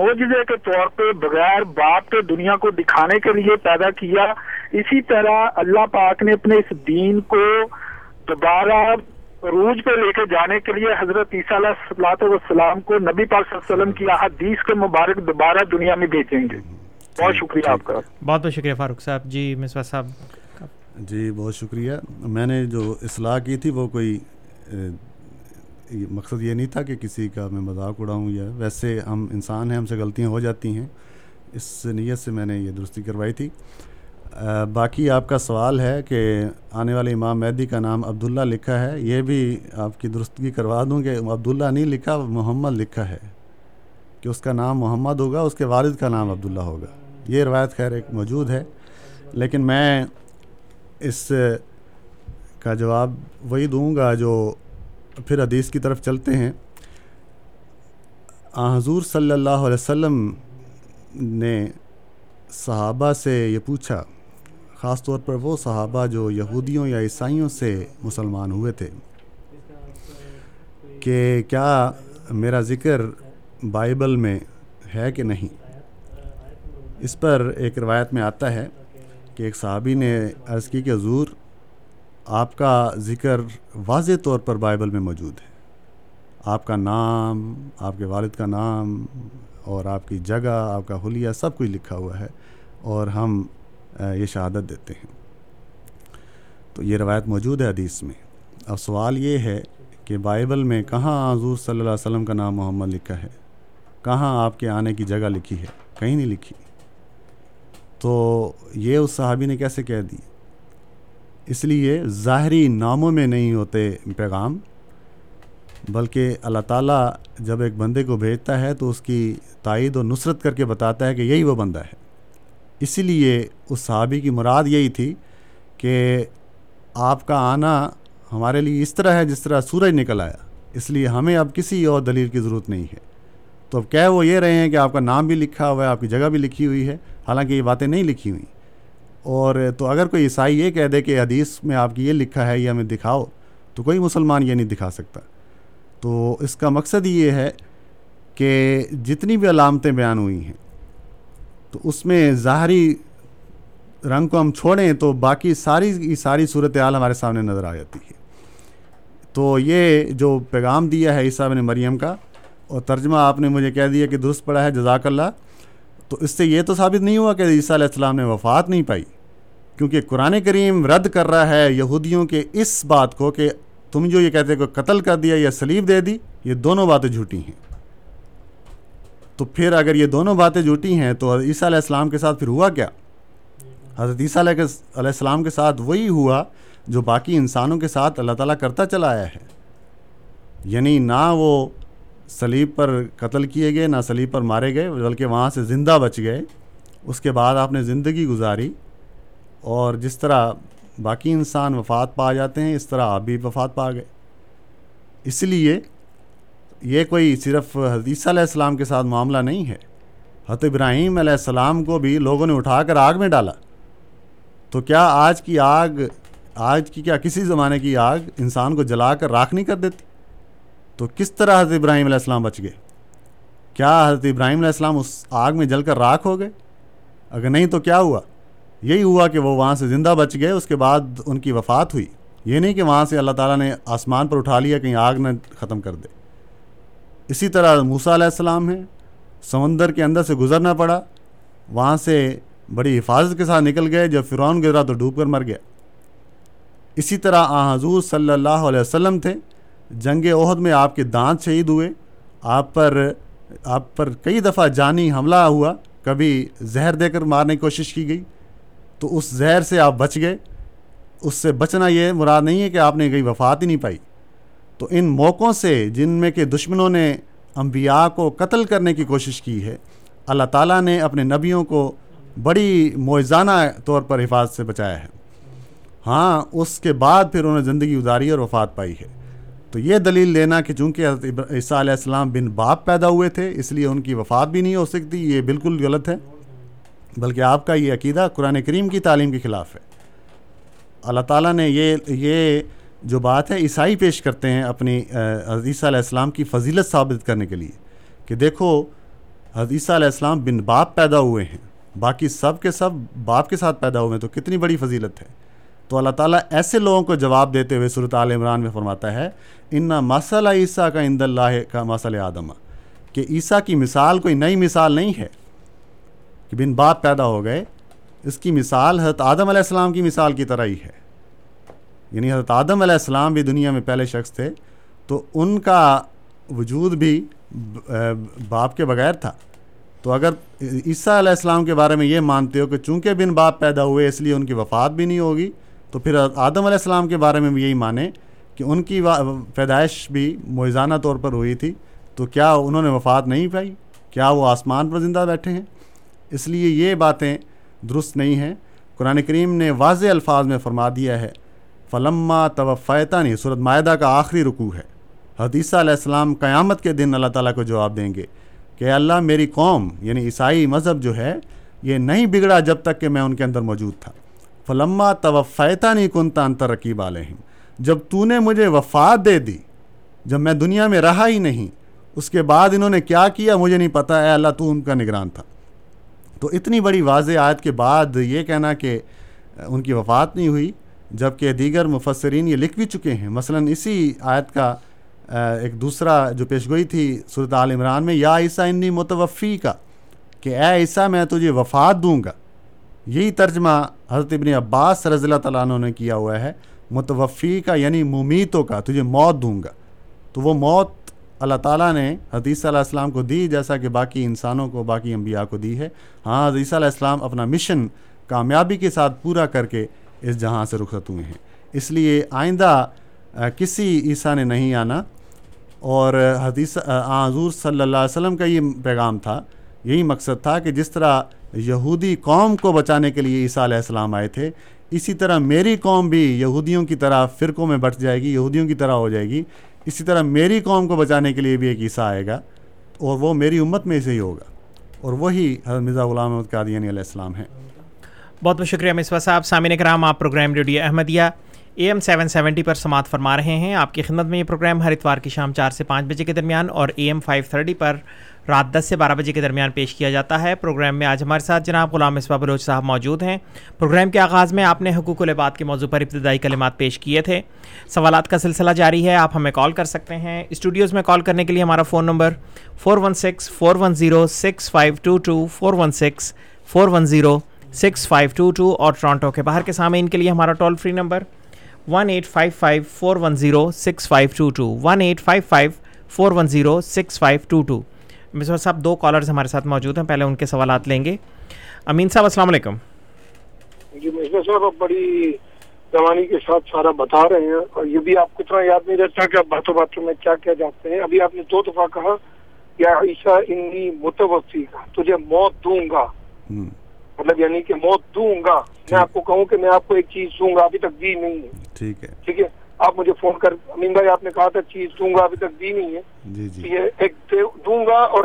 موجزے کے طور پہ بغیر باپ کے دنیا کو دکھانے کے لیے پیدا کیا اسی طرح اللہ پاک نے اپنے اس دین کو دوبارہ عروج پہ لے کے جانے کے لیے حضرت عیسیٰ علیہ وسلام کو نبی پاک صلی اللہ علیہ وسلم کی احادیث کے مبارک دوبارہ دنیا میں بیچیں گے بہت شکریہ آپ کا بہت بہت شکریہ فاروق صاحب جی مسوا صاحب جی بہت شکریہ میں نے جو اصلاح کی تھی وہ کوئی مقصد یہ نہیں تھا کہ کسی کا میں مذاق اڑاؤں یا ویسے ہم انسان ہیں ہم سے غلطیاں ہو جاتی ہیں اس نیت سے میں نے یہ درستی کروائی تھی باقی آپ کا سوال ہے کہ آنے والے امام مہدی کا نام عبداللہ لکھا ہے یہ بھی آپ کی درستگی کروا دوں کہ عبداللہ نہیں لکھا محمد لکھا ہے کہ اس کا نام محمد ہوگا اس کے والد کا نام عبداللہ ہوگا یہ روایت خیر ایک موجود ہے لیکن میں اس کا جواب وہی دوں گا جو پھر حدیث کی طرف چلتے ہیں حضور صلی اللہ علیہ وسلم نے صحابہ سے یہ پوچھا خاص طور پر وہ صحابہ جو یہودیوں یا عیسائیوں سے مسلمان ہوئے تھے کہ کیا میرا ذکر بائبل میں ہے کہ نہیں اس پر ایک روایت میں آتا ہے کہ ایک صحابی نے عرض کی کہ حضور آپ کا ذکر واضح طور پر بائبل میں موجود ہے آپ کا نام آپ کے والد کا نام اور آپ کی جگہ آپ کا حلیہ سب کچھ لکھا ہوا ہے اور ہم یہ شہادت دیتے ہیں تو یہ روایت موجود ہے حدیث میں اب سوال یہ ہے کہ بائبل میں کہاں حضور صلی اللہ علیہ وسلم کا نام محمد لکھا ہے کہاں آپ کے آنے کی جگہ لکھی ہے کہیں نہیں لکھی تو یہ اس صحابی نے کیسے کہہ دی اس لیے ظاہری ناموں میں نہیں ہوتے پیغام بلکہ اللہ تعالیٰ جب ایک بندے کو بھیجتا ہے تو اس کی تائید و نصرت کر کے بتاتا ہے کہ یہی وہ بندہ ہے اسی لیے اس صحابی کی مراد یہی تھی کہ آپ کا آنا ہمارے لیے اس طرح ہے جس طرح سورج نکل آیا اس لیے ہمیں اب کسی اور دلیل کی ضرورت نہیں ہے تو اب کہہ وہ یہ رہے ہیں کہ آپ کا نام بھی لکھا ہوا ہے آپ کی جگہ بھی لکھی ہوئی ہے حالانکہ یہ باتیں نہیں لکھی ہوئیں اور تو اگر کوئی عیسائی یہ کہہ دے کہ حدیث میں آپ کی یہ لکھا ہے یہ ہمیں دکھاؤ تو کوئی مسلمان یہ نہیں دکھا سکتا تو اس کا مقصد یہ ہے کہ جتنی بھی علامتیں بیان ہوئی ہیں تو اس میں ظاہری رنگ کو ہم چھوڑیں تو باقی ساری کی ساری صورت حال ہمارے سامنے نظر آ جاتی ہے تو یہ جو پیغام دیا ہے عیسیٰ نے مریم کا اور ترجمہ آپ نے مجھے کہہ دیا کہ درست پڑا ہے جزاک اللہ تو اس سے یہ تو ثابت نہیں ہوا کہ عیسیٰ علیہ السلام نے وفات نہیں پائی کیونکہ قرآن کریم رد کر رہا ہے یہودیوں کے اس بات کو کہ تم جو یہ کہتے ہیں کہ قتل کر دیا یا سلیب دے دی یہ دونوں باتیں جھوٹی ہیں تو پھر اگر یہ دونوں باتیں جھوٹی ہیں تو حضرت عیسیٰ علیہ السلام کے ساتھ پھر ہوا کیا حضرت عیسیٰ علیہ علیہ السلام کے ساتھ وہی ہوا جو باقی انسانوں کے ساتھ اللہ تعالیٰ کرتا چلا آیا ہے یعنی نہ وہ سلیب پر قتل کیے گئے نہ سلیب پر مارے گئے بلکہ وہاں سے زندہ بچ گئے اس کے بعد آپ نے زندگی گزاری اور جس طرح باقی انسان وفات پا جاتے ہیں اس طرح آپ بھی وفات پا گئے اس لیے یہ کوئی صرف حدیثہ علیہ السلام کے ساتھ معاملہ نہیں ہے حضرت ابراہیم علیہ السلام کو بھی لوگوں نے اٹھا کر آگ میں ڈالا تو کیا آج کی آگ آج کی کیا کسی زمانے کی آگ انسان کو جلا کر راکھ نہیں کر دیتی تو کس طرح حضرت ابراہیم علیہ السلام بچ گئے کیا حضرت ابراہیم علیہ السلام اس آگ میں جل کر راکھ ہو گئے اگر نہیں تو کیا ہوا یہی ہوا کہ وہ وہاں سے زندہ بچ گئے اس کے بعد ان کی وفات ہوئی یہ نہیں کہ وہاں سے اللہ تعالیٰ نے آسمان پر اٹھا لیا کہیں آگ نہ ختم کر دے اسی طرح موسا علیہ السلام ہیں سمندر کے اندر سے گزرنا پڑا وہاں سے بڑی حفاظت کے ساتھ نکل گئے جب فرعون گزرا تو ڈوب کر مر گیا اسی طرح آ حضور صلی اللہ علیہ وسلم تھے جنگ عہد میں آپ کے دانت شہید ہوئے آپ پر آپ پر کئی دفعہ جانی حملہ ہوا کبھی زہر دے کر مارنے کی کوشش کی گئی تو اس زہر سے آپ بچ گئے اس سے بچنا یہ مراد نہیں ہے کہ آپ نے کہیں وفات ہی نہیں پائی تو ان موقعوں سے جن میں کہ دشمنوں نے انبیاء کو قتل کرنے کی کوشش کی ہے اللہ تعالیٰ نے اپنے نبیوں کو بڑی معزانہ طور پر حفاظت سے بچایا ہے ہاں اس کے بعد پھر انہوں نے زندگی اداری اور وفات پائی ہے تو یہ دلیل لینا کہ چونکہ عیسیٰ علیہ السلام بن باپ پیدا ہوئے تھے اس لیے ان کی وفات بھی نہیں ہو سکتی یہ بالکل غلط ہے بلکہ آپ کا یہ عقیدہ قرآن کریم کی تعلیم کے خلاف ہے اللہ تعالیٰ نے یہ یہ جو بات ہے عیسائی پیش کرتے ہیں اپنی عیسیٰ علیہ السلام کی فضیلت ثابت کرنے کے لیے کہ دیکھو عیسیٰ علیہ السلام بن باپ پیدا ہوئے ہیں باقی سب کے سب باپ کے ساتھ پیدا ہوئے ہیں تو کتنی بڑی فضیلت ہے تو اللہ تعالیٰ ایسے لوگوں کو جواب دیتے ہوئے صورت عال عمران میں فرماتا ہے ان مسئلہ عیسیٰ کا اند اللہ کا مسئلہ آدمہ کہ عیسیٰ کی مثال کوئی نئی مثال نہیں ہے کہ بن باپ پیدا ہو گئے اس کی مثال حضرت آدم علیہ السلام کی مثال کی طرح ہی ہے یعنی حضرت آدم علیہ السلام بھی دنیا میں پہلے شخص تھے تو ان کا وجود بھی باپ کے بغیر تھا تو اگر عیسیٰ علیہ السلام کے بارے میں یہ مانتے ہو کہ چونکہ بن باپ پیدا ہوئے اس لیے ان کی وفات بھی نہیں ہوگی تو پھر آدم علیہ السلام کے بارے میں بھی یہی مانیں کہ ان کی پیدائش بھی معزانہ طور پر ہوئی تھی تو کیا انہوں نے وفات نہیں پائی کیا وہ آسمان پر زندہ بیٹھے ہیں اس لیے یہ باتیں درست نہیں ہیں قرآن کریم نے واضح الفاظ میں فرما دیا ہے فلما نہیں صورت معاہدہ کا آخری رکوع ہے حدیثہ علیہ السلام قیامت کے دن اللہ تعالیٰ کو جواب دیں گے کہ اللہ میری قوم یعنی عیسائی مذہب جو ہے یہ نہیں بگڑا جب تک کہ میں ان کے اندر موجود تھا فلما توفیتا نہیں کنتا انتر رقیب علیہم جب تو نے مجھے وفات دے دی جب میں دنیا میں رہا ہی نہیں اس کے بعد انہوں نے کیا کیا مجھے نہیں پتہ ہے اللہ تو ان کا نگران تھا تو اتنی بڑی واضح آیت کے بعد یہ کہنا کہ ان کی وفات نہیں ہوئی جبکہ دیگر مفسرین یہ لکھ بھی چکے ہیں مثلا اسی آیت کا ایک دوسرا جو پیشگوئی تھی صورت عال عمران میں یا عیسیٰ انی متوفی کا کہ اے عیسیٰ میں تجھے وفات دوں گا یہی ترجمہ حضرت ابن عباس رضی اللہ تعالیٰ عنہ نے کیا ہوا ہے متوفی کا یعنی ممیتوں کا تجھے موت دوں گا تو وہ موت اللہ تعالیٰ نے حدیث علیہ السلام کو دی جیسا کہ باقی انسانوں کو باقی انبیاء کو دی ہے ہاں حدیث علیہ السلام اپنا مشن کامیابی کے ساتھ پورا کر کے اس جہاں سے رخصت ہوئے ہیں اس لیے آئندہ کسی عیسیٰ نے نہیں آنا اور حدیث آذور صلی اللہ علیہ وسلم کا یہ پیغام تھا یہی مقصد تھا کہ جس طرح یہودی قوم کو بچانے کے لیے عیسیٰ علیہ السلام آئے تھے اسی طرح میری قوم بھی یہودیوں کی طرح فرقوں میں بٹ جائے گی یہودیوں کی طرح ہو جائے گی اسی طرح میری قوم کو بچانے کے لیے بھی ایک عیسیٰ آئے گا اور وہ میری امت میں سے ہی ہوگا اور وہی حضرت مرزا غلام احمد قادیانی علیہ السلام ہیں بہت بہت شکریہ مصوص صاحب سامعین کرام آپ programme radio Ahmadiyya A M seven seventy پر سماعت فرما رہے ہیں آپ کی خدمت میں یہ پروگرام ہر اتوار کی شام چار سے پانچ بجے کے درمیان اور اے ایم فائیو تھرٹی پر رات دس سے بارہ بجے کے درمیان پیش کیا جاتا ہے پروگرام میں آج ہمارے ساتھ جناب غلام مصباح بلوچ صاحب موجود ہیں پروگرام کے آغاز میں آپ نے حقوق العباد کے موضوع پر ابتدائی کلمات پیش کیے تھے سوالات کا سلسلہ جاری ہے آپ ہمیں کال کر سکتے ہیں اسٹوڈیوز میں کال کرنے کے لیے ہمارا phone number four one six four one zero six five two two four one six four one zero six five two two اور ٹورانٹو کے باہر کے سامنے ان کے لیے ہمارا toll free number one eight five five four one zero six five two two one eight five five four one zero six five two two Musawwar صاحب دو کالرز ہمارے ساتھ موجود ہیں پہلے ان کے سوالات لیں گے امین صاحب السلام علیکم جی مصور صاحب آپ بڑی زمانی کے ساتھ سارا بتا رہے ہیں اور یہ بھی آپ کو اتنا یاد نہیں رہتا کہ آپ باتوں باتوں میں کیا کیا جاتے ہیں ابھی آپ نے دو دفعہ کہا یا عیسیٰ انی کا تجھے موت دوں گا مطلب یعنی کہ موت دوں گا میں آپ کو کہوں کہ میں آپ کو ایک چیز دوں گا ابھی تک دی نہیں ہے ٹھیک ہے ٹھیک ہے آپ مجھے فون کہا تھا چیز دی نہیں ہے اور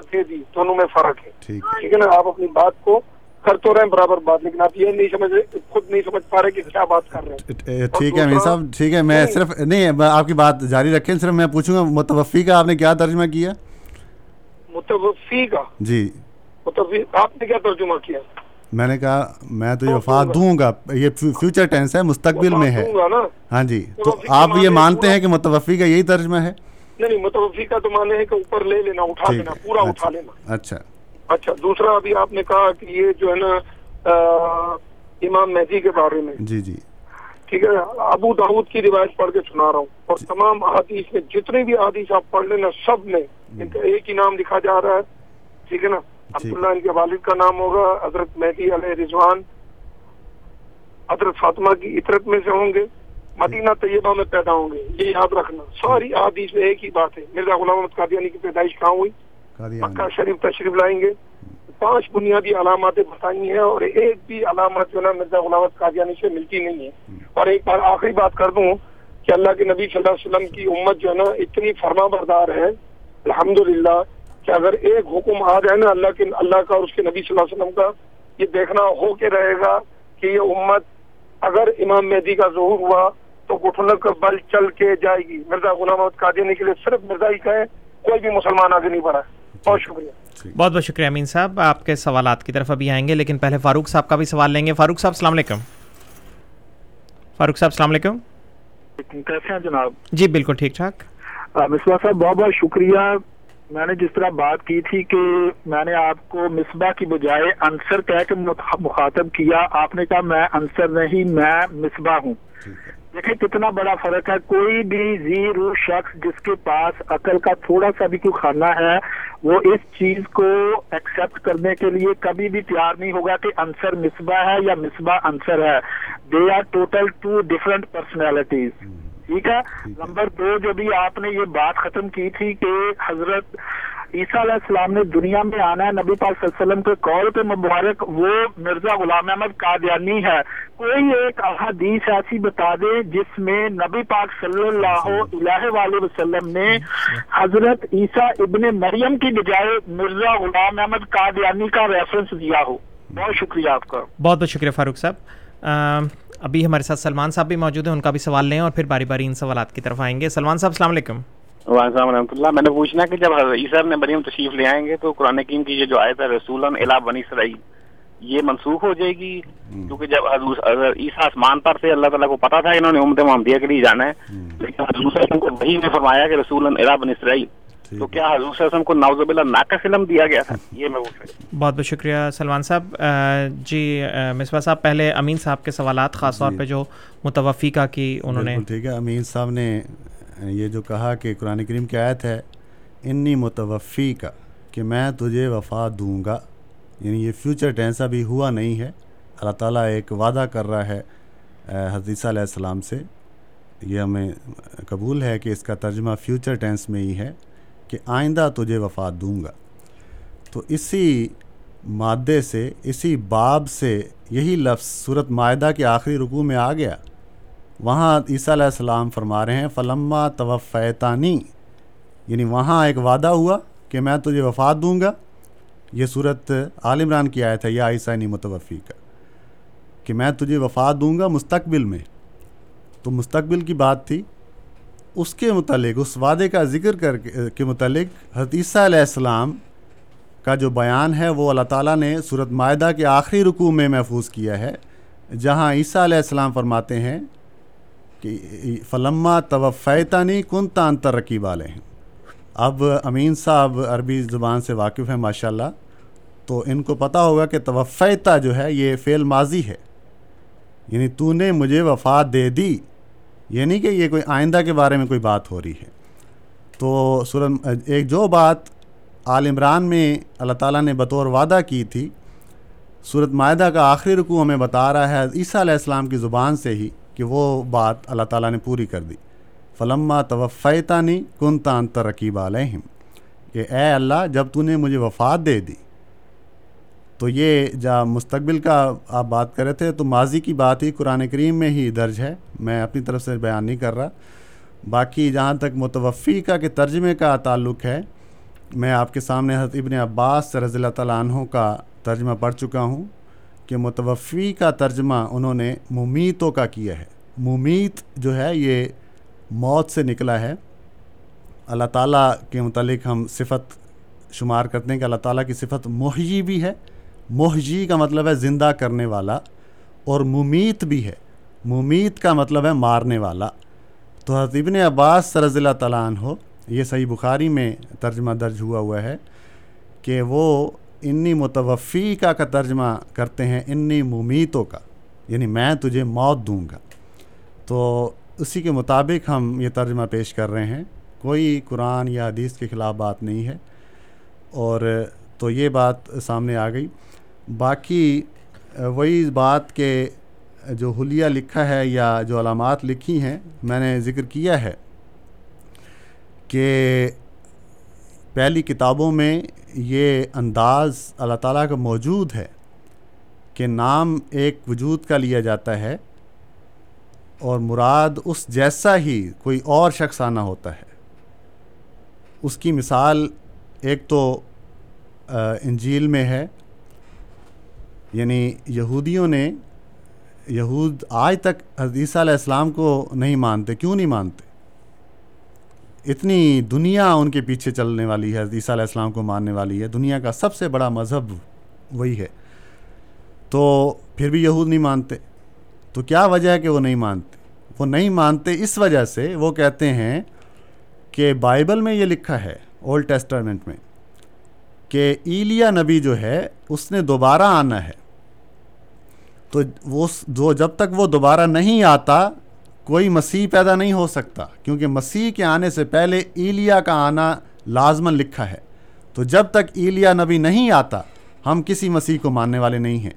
فرق ہے نا آپ اپنی برابر آپ یہ نہیں سمجھ رہے خود نہیں سمجھ پا رہے کیا بات کر رہے ہیں ٹھیک ہے صاحب ٹھیک ہے میں صرف نہیں آپ کی بات جاری رکھیں صرف میں پوچھوں گا متوفی کا آپ نے کیا ترجمہ کیا متوفی کا جی متوفی آپ نے کیا ترجمہ کیا میں نے کہا میں تو یہ ہاں، وفات دوں گا یہ فیوچر ٹینس ہے مستقبل میں ہے ہاں جی تو آپ یہ مانتے ہیں کہ متوفی کا یہی ترجمہ ہے نہیں نہیں متوفی کا تو مانے ہے کہ اوپر لے لینا لینا اچھا، لینا اٹھا اٹھا پورا اچھا اچھا دوسرا ابھی آپ نے کہا کہ یہ جو ہے نا امام مہدی کے بارے میں جی جی ٹھیک ہے ابو داود کی روایت پڑھ کے سنا رہا ہوں اور جی۔ تمام حدیث میں جتنے بھی حدیث آپ پڑھ لینا سب میں جی۔ ایک ہی نام لکھا جا رہا ہے ٹھیک ہے نا جی۔ عبداللہ ان کے والد کا نام ہوگا حضرت مہدی علیہ رضوان حضرت فاطمہ کی عطرت میں سے ہوں گے مدینہ طیبہ میں پیدا ہوں گے یہ یاد رکھنا ساری احادیث میں ایک ہی بات ہے مرزا غلام احمد قادیانی کی پیدائش کہاں ہوئی مکہ شریف تشریف لائیں گے پانچ بنیادی علامات بتائی ہیں اور ایک بھی علامت جو ہے نا مرزا غلام احمد قادیانی سے ملتی نہیں ہے اور ایک بار آخری بات کر دوں کہ اللہ کے نبی صلی اللہ علیہ وسلم کی امت جو ہے نا اتنی فرما بردار ہے الحمد کہ اگر ایک حکم آ جائے نا اللہ کے اللہ کا اور اس کے نبی صلی اللہ علیہ وسلم کا یہ دیکھنا ہو کے رہے گا کہ یہ امت اگر امام مہدی کا ظہور ہوا تو کا بل چل کے جائے گی مرزا غلام کے لیے صرف مرزا ہی کہیں کوئی بھی مسلمان آگے نہیں بڑھا بہت شکریہ بہت بہت شکریہ امین صاحب آپ کے سوالات کی طرف ابھی آئیں گے لیکن پہلے فاروق صاحب کا بھی سوال لیں گے فاروق صاحب السلام علیکم فاروق صاحب السلام علیکم کیسے ہیں جناب جی بالکل ٹھیک ٹھاک صاحب بہت بہت شکریہ میں نے جس طرح بات کی تھی کہ میں نے آپ کو مصباح کی بجائے انصر کہہ کے مخاطب کیا آپ نے کہا میں انصر نہیں میں مصباح ہوں دیکھیں کتنا بڑا فرق ہے کوئی بھی زیرو شخص جس کے پاس عقل کا تھوڑا سا بھی کوئی کھانا ہے وہ اس چیز کو ایکسپٹ کرنے کے لیے کبھی بھی تیار نہیں ہوگا کہ انصر مصباح ہے یا مصباح انصر ہے they are total two different personalities ٹھیک ہے نمبر دو جو بھی آپ نے یہ بات ختم کی تھی کہ حضرت عیسیٰ علیہ السلام نے دنیا میں آنا ہے نبی پاک صلی اللہ علیہ وسلم کے قول پہ مبارک وہ مرزا غلام احمد قادیانی ہے کوئی ایک احادیث ایسی بتا دے جس میں نبی پاک صلی اللہ علیہ وآلہ وسلم نے حضرت عیسیٰ ابن مریم کی بجائے مرزا غلام احمد قادیانی کا ریفرنس دیا ہو بہت شکریہ آپ کا بہت بہت شکریہ فاروق صاحب ابھی ہمارے ساتھ سلمان صاحب بھی موجود ہیں ان کا بھی سوال لیں اور پھر باری باری ان سوالات کی طرف آئیں گے سلمان صاحب السلام علیکم وعلیکم رحمۃ اللہ میں نے پوچھنا کہ جب حضرت صاحب نے مریم تشریف لے آئیں گے تو قرآن کیم کی یہ جو آیت ہے رسول الا بنی اسرائیل یہ منسوخ ہو جائے گی کیونکہ جب حضور عیسیٰ آسمان پر تھے اللہ تعالیٰ کو پتا تھا انہوں نے امت محمدیہ کے لیے جانا ہے لیکن حضور صاحب کو وہی نے فرمایا کہ رسول الا بنی اسرائیل تو کیا حضور صلی اللہ علیہ وسلم کو دیا گیا تھا یہ میں بہت بہت شکریہ سلمان صاحب جی مسوا صاحب پہلے امین صاحب کے سوالات خاص طور جی۔ پہ جو متوفی کا کی انہوں نے ہے امین صاحب نے یہ جو کہا کہ قرآن کریم کی آیت ہے انی متوفی کا کہ میں تجھے وفا دوں گا یعنی یہ فیوچر ٹینس ابھی ہوا نہیں ہے اللہ تعالیٰ ایک وعدہ کر رہا ہے حدیثہ علیہ السلام سے یہ ہمیں قبول ہے کہ اس کا ترجمہ فیوچر ٹینس میں ہی ہے کہ آئندہ تجھے وفات دوں گا تو اسی مادے سے اسی باب سے یہی لفظ صورت معاہدہ کے آخری رکوع میں آ گیا وہاں عیسیٰ علیہ السلام فرما رہے ہیں فلما توفیتانی یعنی وہاں ایک وعدہ ہوا کہ میں تجھے وفات دوں گا یہ صورت عالمران کی ہے یا عیسیٰ نی متوفی کا کہ میں تجھے وفات دوں گا مستقبل میں تو مستقبل کی بات تھی اس کے متعلق اس وعدے کا ذکر کر کے متعلق حدیثہ علیہ السلام کا جو بیان ہے وہ اللہ تعالیٰ نے صورت معاہدہ کے آخری رکوع میں محفوظ کیا ہے جہاں عیسیٰ علیہ السلام فرماتے ہیں کہ فلما توفیتانی کن تان ترقی والے ہیں اب امین صاحب عربی زبان سے واقف ہیں ماشاء اللہ تو ان کو پتہ ہوگا کہ توفیتا جو ہے یہ فعل ماضی ہے یعنی تو نے مجھے وفات دے دی یہ نہیں کہ یہ کوئی آئندہ کے بارے میں کوئی بات ہو رہی ہے تو سورہ ایک جو بات آل عمران میں اللہ تعالیٰ نے بطور وعدہ کی تھی صورت معاہدہ کا آخری رکوع ہمیں بتا رہا ہے عیسیٰ علیہ السلام کی زبان سے ہی کہ وہ بات اللہ تعالیٰ نے پوری کر دی فلما توفیتانی کن تان ترقی علیہم کہ اے اللہ جب تو نے مجھے وفات دے دی تو یہ جا مستقبل کا آپ بات کر رہے تھے تو ماضی کی بات ہی قرآن کریم میں ہی درج ہے میں اپنی طرف سے بیان نہیں کر رہا باقی جہاں تک متوفی کا کہ ترجمے کا تعلق ہے میں آپ کے سامنے حضرت ابن عباس سے رضی اللہ تعالیٰ عنہ کا ترجمہ پڑھ چکا ہوں کہ متوفی کا ترجمہ انہوں نے ممیتوں کا کیا ہے ممیت جو ہے یہ موت سے نکلا ہے اللہ تعالیٰ کے متعلق ہم صفت شمار کرتے ہیں کہ اللہ تعالیٰ کی صفت مہی بھی ہے محجی کا مطلب ہے زندہ کرنے والا اور ممیت بھی ہے ممیت کا مطلب ہے مارنے والا تو حضرت ابن عباس رضی اللہ تعالیٰ عنہ یہ صحیح بخاری میں ترجمہ درج ہوا ہوا ہے کہ وہ انی متوفی کا کا ترجمہ کرتے ہیں انی ممیتوں کا یعنی میں تجھے موت دوں گا تو اسی کے مطابق ہم یہ ترجمہ پیش کر رہے ہیں کوئی قرآن یا حدیث کے خلاف بات نہیں ہے اور تو یہ بات سامنے آ گئی باقی وہی بات کہ جو حلیہ لکھا ہے یا جو علامات لکھی ہیں میں نے ذکر کیا ہے کہ پہلی کتابوں میں یہ انداز اللہ تعالیٰ کا موجود ہے کہ نام ایک وجود کا لیا جاتا ہے اور مراد اس جیسا ہی کوئی اور شخص آنا ہوتا ہے اس کی مثال ایک تو انجیل میں ہے یعنی یہودیوں نے یہود آج تک حدیثہ علیہ السلام کو نہیں مانتے کیوں نہیں مانتے اتنی دنیا ان کے پیچھے چلنے والی ہے حدیثہ علیہ السلام کو ماننے والی ہے دنیا کا سب سے بڑا مذہب وہی ہے تو پھر بھی یہود نہیں مانتے تو کیا وجہ ہے کہ وہ نہیں مانتے وہ نہیں مانتے اس وجہ سے وہ کہتے ہیں کہ بائبل میں یہ لکھا ہے اولڈ ٹیسٹرمنٹ میں کہ ایلیا نبی جو ہے اس نے دوبارہ آنا ہے تو وہ جب تک وہ دوبارہ نہیں آتا کوئی مسیح پیدا نہیں ہو سکتا کیونکہ مسیح کے آنے سے پہلے ایلیا کا آنا لازمن لکھا ہے تو جب تک ایلیا نبی نہیں آتا ہم کسی مسیح کو ماننے والے نہیں ہیں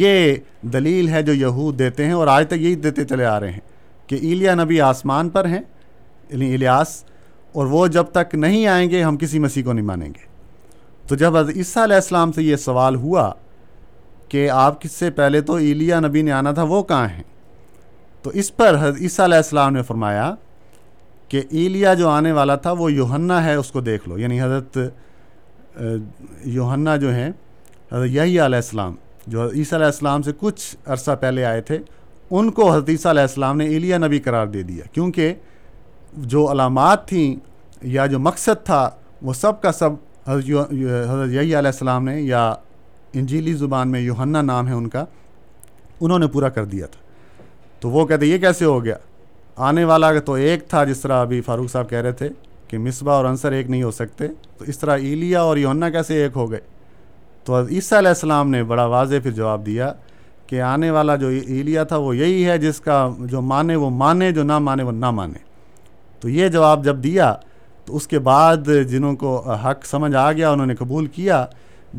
یہ دلیل ہے جو یہود دیتے ہیں اور آج تک یہی دیتے چلے آ رہے ہیں کہ ایلیا نبی آسمان پر ہیں یعنی الیاس اور وہ جب تک نہیں آئیں گے ہم کسی مسیح کو نہیں مانیں گے تو جب حضرت عیسیٰ علیہ السلام سے یہ سوال ہوا کہ آپ کس سے پہلے تو ایلیا نبی نے آنا تھا وہ کہاں ہیں تو اس پر حضرت عیسیٰ علیہ السلام نے فرمایا کہ ایلیا جو آنے والا تھا وہ یوہنا ہے اس کو دیکھ لو یعنی حضرت یوہنا جو ہیں حضرت یہی علیہ السلام جو حضرت عیسیٰ علیہ السلام سے کچھ عرصہ پہلے آئے تھے ان کو حضرت عیسیٰ علیہ السلام نے ایلیا نبی قرار دے دیا کیونکہ جو علامات تھیں یا جو مقصد تھا وہ سب کا سب حضرت حضرت علیہ السلام نے یا انجیلی زبان میں یوہنا نام ہے ان کا انہوں نے پورا کر دیا تھا تو وہ کہتے یہ کیسے ہو گیا آنے والا تو ایک تھا جس طرح ابھی فاروق صاحب کہہ رہے تھے کہ مصباح اور انصر ایک نہیں ہو سکتے تو اس طرح ایلیا اور یونّہ کیسے ایک ہو گئے تو عیسیٰ علیہ السلام نے بڑا واضح پھر جواب دیا کہ آنے والا جو ایلیا تھا وہ یہی ہے جس کا جو مانے وہ مانے جو نہ مانے وہ نہ مانے تو یہ جواب جب دیا تو اس کے بعد جنہوں کو حق سمجھ آ گیا انہوں نے قبول کیا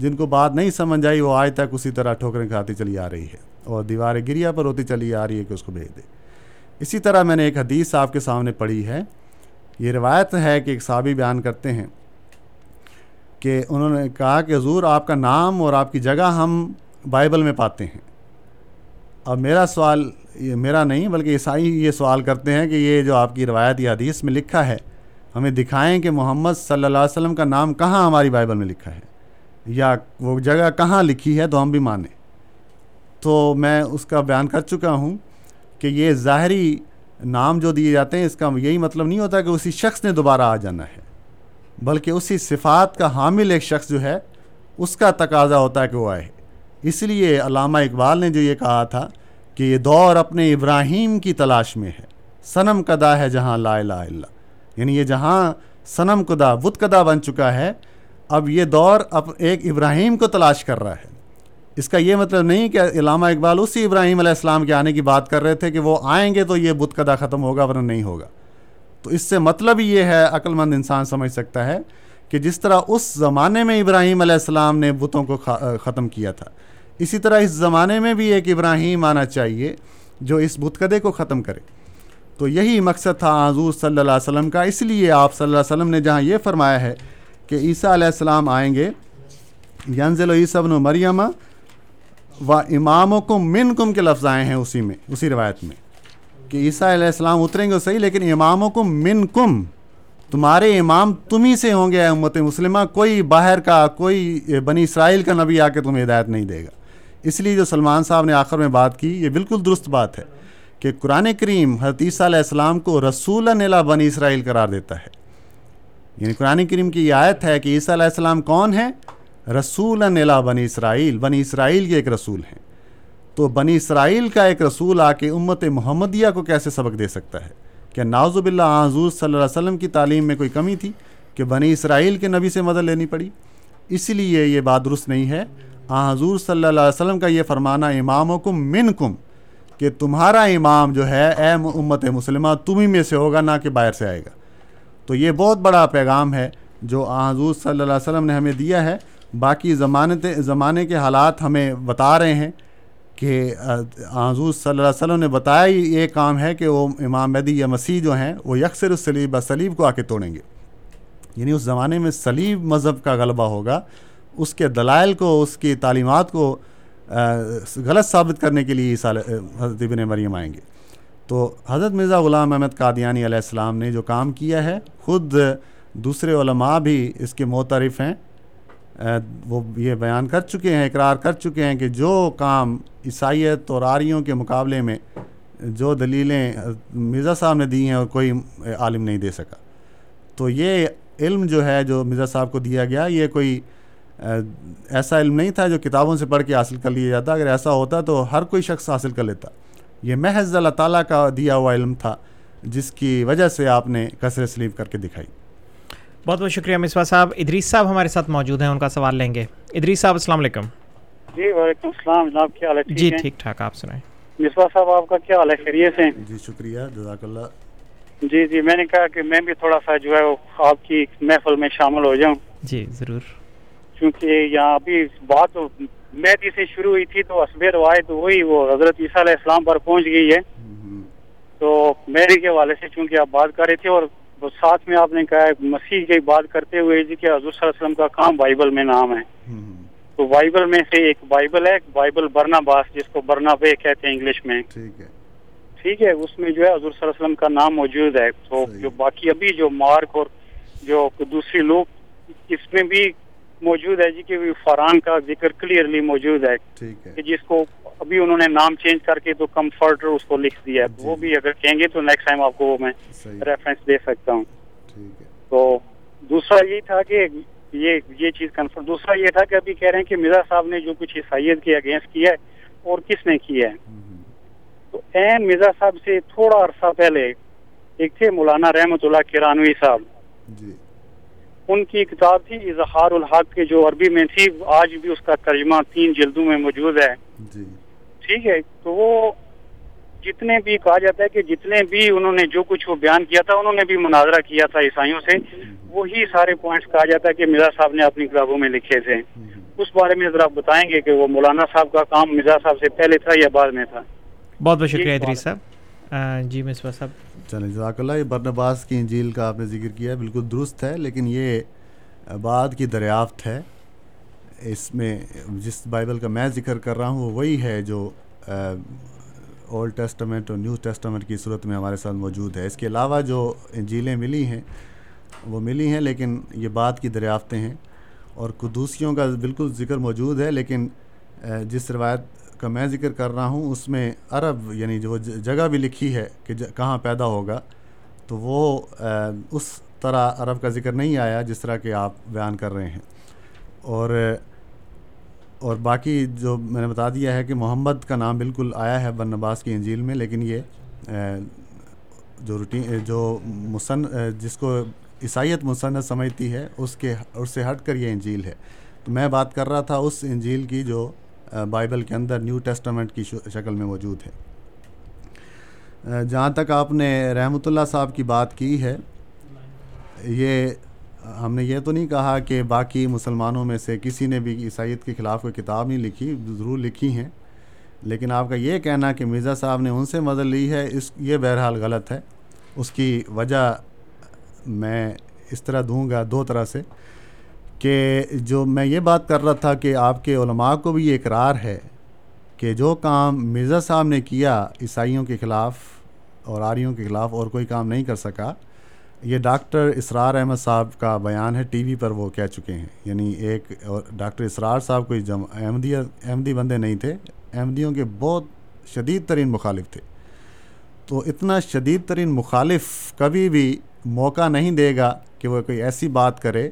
جن کو بات نہیں سمجھ آئی وہ آج تک اسی طرح ٹھوکریں کھاتی چلی آ رہی ہے اور دیوار گریا پر ہوتی چلی آ رہی ہے کہ اس کو بھیج دے اسی طرح میں نے ایک حدیث آپ کے سامنے پڑھی ہے یہ روایت ہے کہ ایک صحابی بیان کرتے ہیں کہ انہوں نے کہا کہ حضور آپ کا نام اور آپ کی جگہ ہم بائبل میں پاتے ہیں اب میرا سوال یہ میرا نہیں بلکہ عیسائی یہ سوال کرتے ہیں کہ یہ جو آپ کی روایت یا حدیث میں لکھا ہے ہمیں دکھائیں کہ محمد صلی اللہ علیہ وسلم کا نام کہاں ہماری بائبل میں لکھا ہے یا وہ جگہ کہاں لکھی ہے تو ہم بھی مانیں تو میں اس کا بیان کر چکا ہوں کہ یہ ظاہری نام جو دیے جاتے ہیں اس کا یہی مطلب نہیں ہوتا کہ اسی شخص نے دوبارہ آ جانا ہے بلکہ اسی صفات کا حامل ایک شخص جو ہے اس کا تقاضا ہوتا ہے کہ وہ آئے اس لیے علامہ اقبال نے جو یہ کہا تھا کہ یہ دور اپنے ابراہیم کی تلاش میں ہے صنم کدا ہے جہاں لا الہ اللہ یعنی یہ جہاں صنم کدا بت کدا بن چکا ہے اب یہ دور اب ایک ابراہیم کو تلاش کر رہا ہے اس کا یہ مطلب نہیں کہ علامہ اقبال اسی ابراہیم علیہ السلام کے آنے کی بات کر رہے تھے کہ وہ آئیں گے تو یہ بت کدا ختم ہوگا ورنہ نہیں ہوگا تو اس سے مطلب یہ ہے عقل مند انسان سمجھ سکتا ہے کہ جس طرح اس زمانے میں ابراہیم علیہ السلام نے بتوں کو ختم کیا تھا اسی طرح اس زمانے میں بھی ایک ابراہیم آنا چاہیے جو اس بت کدے کو ختم کرے تو یہی مقصد تھا حضور صلی اللہ علیہ وسلم کا اس لیے آپ صلی اللہ علیہ وسلم نے جہاں یہ فرمایا ہے کہ عیسیٰ علیہ السلام آئیں گے و عیسیٰ بن و امام و اماموں کو من کم کے لفظ آئے ہیں اسی میں اسی روایت میں کہ عیسیٰ علیہ السلام اتریں گے صحیح لیکن اماموں کو من کم تمہارے امام تم ہی سے ہوں گے امت مسلمہ کوئی باہر کا کوئی بنی اسرائیل کا نبی آ کے تمہیں ہدایت نہیں دے گا اس لیے جو سلمان صاحب نے آخر میں بات کی یہ بالکل درست بات ہے کہ قرآن کریم حرط عیسیٰ علیہ السلام کو رسول نیلا بنی اسرائیل قرار دیتا ہے یعنی قرآن کریم کی یہ آیت ہے کہ عیسیٰ علیہ السلام کون ہیں رسول نیلا بنی اسرائیل بنی اسرائیل کے ایک رسول ہیں تو بنی اسرائیل کا ایک رسول آ کے امت محمدیہ کو کیسے سبق دے سکتا ہے کیا نازو باللہ حضور صلی اللہ علیہ وسلم کی تعلیم میں کوئی کمی تھی کہ بنی اسرائیل کے نبی سے مدد لینی پڑی اس لیے یہ بات درست نہیں ہے آ حضور صلی اللہ علیہ وسلم کا یہ فرمانا امام کم من کم کہ تمہارا امام جو ہے اے امت مسلمہ تم ہی میں سے ہوگا نہ کہ باہر سے آئے گا تو یہ بہت بڑا پیغام ہے جو حضور صلی اللہ علیہ وسلم نے ہمیں دیا ہے باقی زمانت زمانے کے حالات ہمیں بتا رہے ہیں کہ حضور صلی اللہ علیہ وسلم نے بتایا ہی یہ کام ہے کہ وہ امام مہدی یا مسیح جو ہیں وہ یکسر اس سلیب سلیب کو آ کے توڑیں گے یعنی اس زمانے میں سلیب مذہب کا غلبہ ہوگا اس کے دلائل کو اس کی تعلیمات کو غلط ثابت کرنے کے لیے حضرت ابن مریم آئیں گے تو حضرت مرزا غلام احمد قادیانی علیہ السلام نے جو کام کیا ہے خود دوسرے علماء بھی اس کے معترف ہیں وہ یہ بیان کر چکے ہیں اقرار کر چکے ہیں کہ جو کام عیسائیت اور آریوں کے مقابلے میں جو دلیلیں مرزا صاحب نے دی ہیں اور کوئی عالم نہیں دے سکا تو یہ علم جو ہے جو مرزا صاحب کو دیا گیا یہ کوئی ایسا علم نہیں تھا جو کتابوں سے پڑھ کے حاصل کر لیا جاتا اگر ایسا ہوتا تو ہر کوئی شخص حاصل کر لیتا یہ محض اللہ تعالیٰ کا دیا ہوا علم تھا جس کی وجہ سے آپ نے کثر سلیم کر کے دکھائی بہت بہت شکریہ مصباح صاحب ادریس صاحب ہمارے ساتھ موجود ہیں ان کا سوال لیں گے ادریس صاحب السلام علیکم جی وعلیکم السلام جناب کیا حال ہے جی ٹھیک ٹھاک آپ سنائیں مصباح صاحب آپ کا کیا حال ہے خیریت جی شکریہ جزاک اللہ جی جی میں نے کہا کہ میں بھی تھوڑا سا جو ہے آپ کی محفل میں شامل ہو جاؤں جی ضرور کیونکہ یہاں ابھی بات مہدی سے شروع ہوئی تھی تو روایت ہوئی وہ حضرت عیسیٰ علیہ السلام پر پہنچ گئی ہے تو میری کے حوالے سے چونکہ آپ بات کر رہے تھے اور ساتھ میں آپ نے کہا مسیح کی بات کرتے ہوئے جی کہ حضور صلی اللہ علیہ وسلم کا کام بائبل میں نام ہے تو بائبل میں سے ایک بائبل ہے بائبل برنا باس جس کو برنا بے کہتے ہیں انگلش میں ٹھیک ہے اس میں جو ہے حضور صلی اللہ علیہ وسلم کا نام موجود ہے تو جو باقی ابھی جو مارک اور جو دوسری لوگ اس میں بھی موجود ہے جی کہ فران کا ذکر کلیئرلی موجود ہے کہ جس کو ابھی انہوں نے نام چینج کر کے تو کمفرٹ اس کو لکھ دیا ہے جی۔ وہ بھی اگر کہیں گے تو ٹائم آپ کو وہ میں ریفرنس دے سکتا ہوں تو دوسرا یہ تھا کہ یہ چیز کنفرم دوسرا یہ تھا کہ ابھی کہہ رہے ہیں کہ مرزا صاحب نے جو کچھ حیثیت کے اگینسٹ کیا ہے اور کس نے کیا ہے تو این مرزا صاحب سے تھوڑا عرصہ پہلے ایک تھے مولانا رحمت اللہ کرانوی صاحب جی۔ ان کی کتاب تھی اظہار الحق کے جو عربی میں تھی آج بھی اس کا ترجمہ تین جلدوں میں موجود ہے جی۔ ٹھیک ہے تو وہ جتنے بھی کہا جاتا ہے کہ جتنے بھی انہوں نے جو کچھ وہ بیان کیا تھا انہوں نے بھی مناظرہ کیا تھا عیسائیوں سے وہی سارے پوائنٹس کہا جاتا ہے کہ مرزا صاحب نے اپنی کتابوں میں لکھے تھے اس بارے میں ذرا آپ بتائیں گے کہ وہ مولانا صاحب کا کام مرزا صاحب سے پہلے تھا یا بعد میں تھا بہت بہت شکریہ جی، صاحب جی مصباح صاحب چلیں جزاک اللہ یہ برنباس کی انجیل کا آپ نے ذکر کیا بالکل درست ہے لیکن یہ بعد کی دریافت ہے اس میں جس بائبل کا میں ذکر کر رہا ہوں وہی ہے جو اولڈ ٹیسٹمنٹ اور نیو ٹیسٹمنٹ کی صورت میں ہمارے ساتھ موجود ہے اس کے علاوہ جو انجیلیں ملی ہیں وہ ملی ہیں لیکن یہ بعد کی دریافتیں ہیں اور قدوسیوں کا بالکل ذکر موجود ہے لیکن جس روایت کا میں ذکر کر رہا ہوں اس میں عرب یعنی جو جگہ بھی لکھی ہے کہ کہاں پیدا ہوگا تو وہ اس طرح عرب کا ذکر نہیں آیا جس طرح کہ آپ بیان کر رہے ہیں اور اور باقی جو میں نے بتا دیا ہے کہ محمد کا نام بالکل آیا ہے بن نباس کی انجیل میں لیکن یہ جو روٹین جو مصن جس کو عیسائیت مصنف سمجھتی ہے اس کے اس سے ہٹ کر یہ انجیل ہے تو میں بات کر رہا تھا اس انجیل کی جو بائبل کے اندر نیو ٹیسٹمنٹ کی شکل میں موجود ہے جہاں تک آپ نے رحمتہ اللہ صاحب کی بات کی ہے یہ ہم نے یہ تو نہیں کہا کہ باقی مسلمانوں میں سے کسی نے بھی عیسائیت کے خلاف کوئی کتاب نہیں لکھی ضرور لکھی ہیں لیکن آپ کا یہ کہنا کہ مرزا صاحب نے ان سے مدد لی ہے اس یہ بہرحال غلط ہے اس کی وجہ میں اس طرح دوں گا دو طرح سے کہ جو میں یہ بات کر رہا تھا کہ آپ کے علماء کو بھی یہ اقرار ہے کہ جو کام مرزا صاحب نے کیا عیسائیوں کے خلاف اور آریوں کے خلاف اور کوئی کام نہیں کر سکا یہ ڈاکٹر اسرار احمد صاحب کا بیان ہے ٹی وی پر وہ کہہ چکے ہیں یعنی ایک اور ڈاکٹر اسرار صاحب کوئی جم احمدی احمدی بندے نہیں تھے احمدیوں کے بہت شدید ترین مخالف تھے تو اتنا شدید ترین مخالف کبھی بھی موقع نہیں دے گا کہ وہ کوئی ایسی بات کرے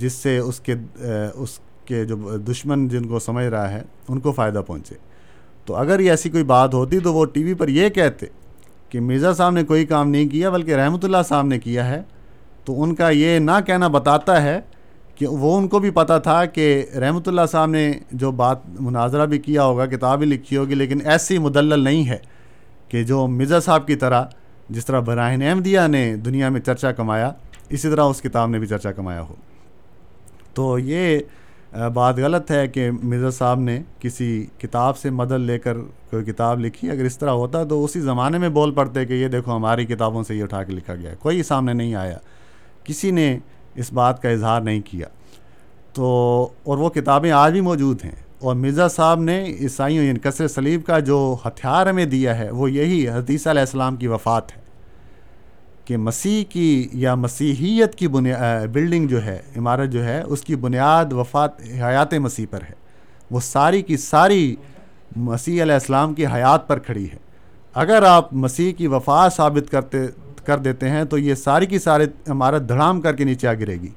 جس سے اس کے اس کے جو دشمن جن کو سمجھ رہا ہے ان کو فائدہ پہنچے تو اگر یہ ایسی کوئی بات ہوتی تو وہ ٹی وی پر یہ کہتے کہ مرزا صاحب نے کوئی کام نہیں کیا بلکہ رحمۃ اللہ صاحب نے کیا ہے تو ان کا یہ نہ کہنا بتاتا ہے کہ وہ ان کو بھی پتہ تھا کہ رحمۃ اللہ صاحب نے جو بات مناظرہ بھی کیا ہوگا کتاب بھی لکھی ہوگی لیکن ایسی مدلل نہیں ہے کہ جو مرزا صاحب کی طرح جس طرح براہن احمدیہ نے دنیا میں چرچا کمایا اسی طرح اس کتاب نے بھی چرچا کمایا ہو تو یہ بات غلط ہے کہ مرزا صاحب نے کسی کتاب سے مدد لے کر کوئی کتاب لکھی اگر اس طرح ہوتا تو اسی زمانے میں بول پڑتے کہ یہ دیکھو ہماری کتابوں سے یہ اٹھا کے لکھا گیا ہے کوئی سامنے نہیں آیا کسی نے اس بات کا اظہار نہیں کیا تو اور وہ کتابیں آج بھی موجود ہیں اور مرزا صاحب نے عیسائیوں یعنی کثر سلیب کا جو ہتھیار ہمیں دیا ہے وہ یہی حدیثہ علیہ السلام کی وفات ہے کہ مسیح کی یا مسیحیت کی بنیاد بلڈنگ جو ہے عمارت جو ہے اس کی بنیاد وفات حیات مسیح پر ہے وہ ساری کی ساری مسیح علیہ السلام کی حیات پر کھڑی ہے اگر آپ مسیح کی وفات ثابت کرتے کر دیتے ہیں تو یہ ساری کی ساری عمارت دھڑام کر کے نیچے آ گرے گی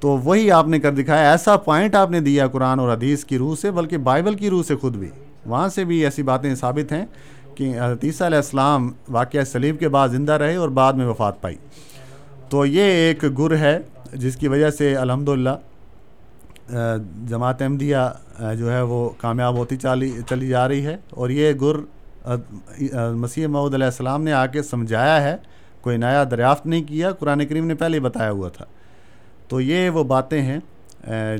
تو وہی آپ نے کر دکھایا ایسا پوائنٹ آپ نے دیا قرآن اور حدیث کی روح سے بلکہ بائبل کی روح سے خود بھی وہاں سے بھی ایسی باتیں ثابت ہیں کہ عیسیٰ علیہ السلام واقعہ سلیب کے بعد زندہ رہے اور بعد میں وفات پائی تو یہ ایک گر ہے جس کی وجہ سے الحمدللہ جماعت احمدیہ جو ہے وہ کامیاب ہوتی چالی چلی جا رہی ہے اور یہ گر مسیح محمود علیہ السلام نے آ کے سمجھایا ہے کوئی نیا دریافت نہیں کیا قرآن کریم نے پہلے ہی بتایا ہوا تھا تو یہ وہ باتیں ہیں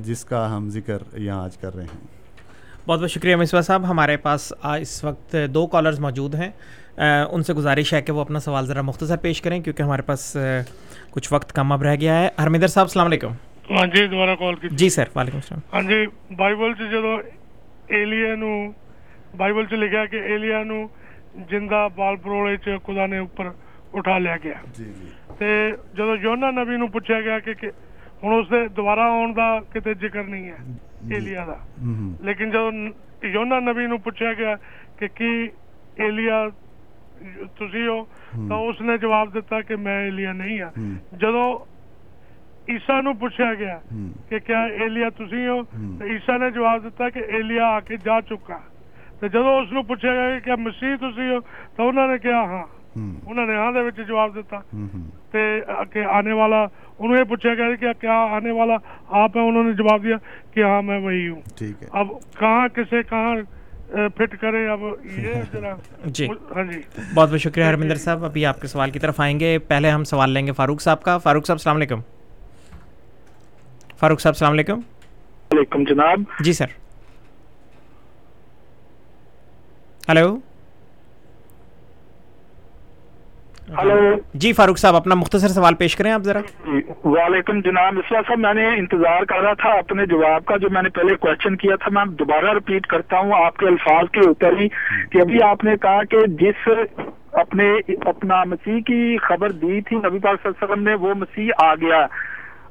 جس کا ہم ذکر یہاں آج کر رہے ہیں بہت بہت شکریہ مصباح صاحب ہمارے پاس اس وقت دو کالرز موجود ہیں ان سے گزارش ہے کہ وہ اپنا سوال ذرا مختصر پیش کریں کیونکہ ہمارے پاس کچھ وقت کم اب رہ گیا ہے ہرمندر صاحب السلام علیکم ہاں جی دوبارہ کال کی جی سر وعلیکم السلام ہاں جی بائبل سے ایلیا نو بائبل سے لکھا کہ ایلیا نو بال پروڑے خدا نے اوپر اٹھا لیا گیا جی جی یونا نبی نو پوچھا گیا کہ دوبارہ آن دا کتے ذکر نہیں ہے لیکن جب یونا نبی پوچھا گیا کہ اس نے جواب دتا کہ میں الییا نہیں ہوں جب عیسا پوچھا گیا کہ کیا اے تھی ہو تو عیسا نے جواب دیا کہ اےلی آ کے جا چکا تو جب اس پوچھا گیا کیا مسیح تھی ہو تو انہوں نے کیا ہاں انہوں نے ہاں دے وچ جواب دیتا تے کہ آنے والا انہوں یہ پوچھا گیا کہ کیا آنے والا آپ ہیں انہوں نے جواب دیا کہ ہاں میں وہی ہوں ٹھیک ہے اب کہاں کسے کہاں فٹ کرے اب یہ جی ہاں جی بہت بہت شکریہ ہرمندر صاحب ابھی آپ کے سوال کی طرف آئیں گے پہلے ہم سوال لیں گے فاروق صاحب کا فاروق صاحب السلام علیکم فاروق صاحب السلام علیکم علیکم جناب جی سر ہلو ہلو جی فاروق صاحب اپنا مختصر سوال پیش کریں آپ ذرا جی، وعلیکم جناب صاحب میں نے انتظار کر رہا تھا اپنے جواب کا جو میں نے پہلے کوشچن کیا تھا میں دوبارہ رپیٹ کرتا ہوں آپ کے الفاظ کے اوپر ہی کہ ابھی آپ نے کہا کہ جس اپنے اپنا مسیح کی خبر دی تھی نبی پاک صلی اللہ علیہ وسلم نے وہ مسیح آ گیا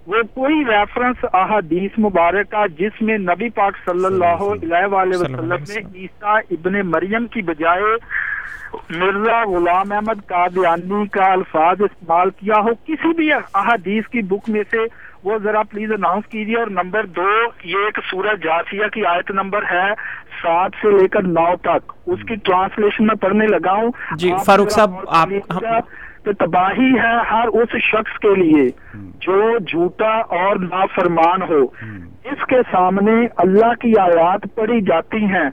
وہ کوئی ریفرنس احادیث مبارکہ جس میں نبی پاک صلی اللہ علیہ وآلہ وسلم نے عیسیٰ ابن مریم کی بجائے مرزا غلام احمد قادیانی کا الفاظ استعمال کیا ہو کسی بھی احادیث کی بک میں سے وہ ذرا پلیز اناؤنس کیجیے اور نمبر دو یہ ایک سورہ جاسیہ کی آیت نمبر ہے سات سے لے کر نو تک اس کی ٹرانسلیشن میں پڑھنے لگا ہوں جی، تو تباہی ہے ہر اس شخص کے لیے جو جھوٹا اور نافرمان ہو اس کے سامنے اللہ کی آیات پڑی جاتی ہیں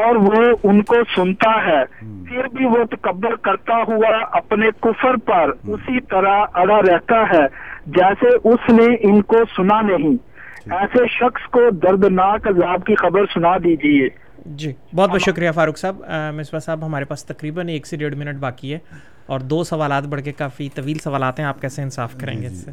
اور وہ ان کو سنتا ہے پھر بھی وہ تکبر کرتا ہوا اپنے کفر پر اسی طرح اڑا رہتا ہے جیسے اس نے ان کو سنا نہیں ایسے شخص کو دردناک عذاب کی خبر سنا دیجیے جی بہت بہت شکریہ فاروق صاحب مصباح صاحب ہمارے پاس تقریباً ایک سے ڈیڑھ منٹ باقی ہے اور دو سوالات بڑھ کے کافی طویل سوالات ہیں آپ کیسے انصاف جی، کریں گے جی۔ اس سے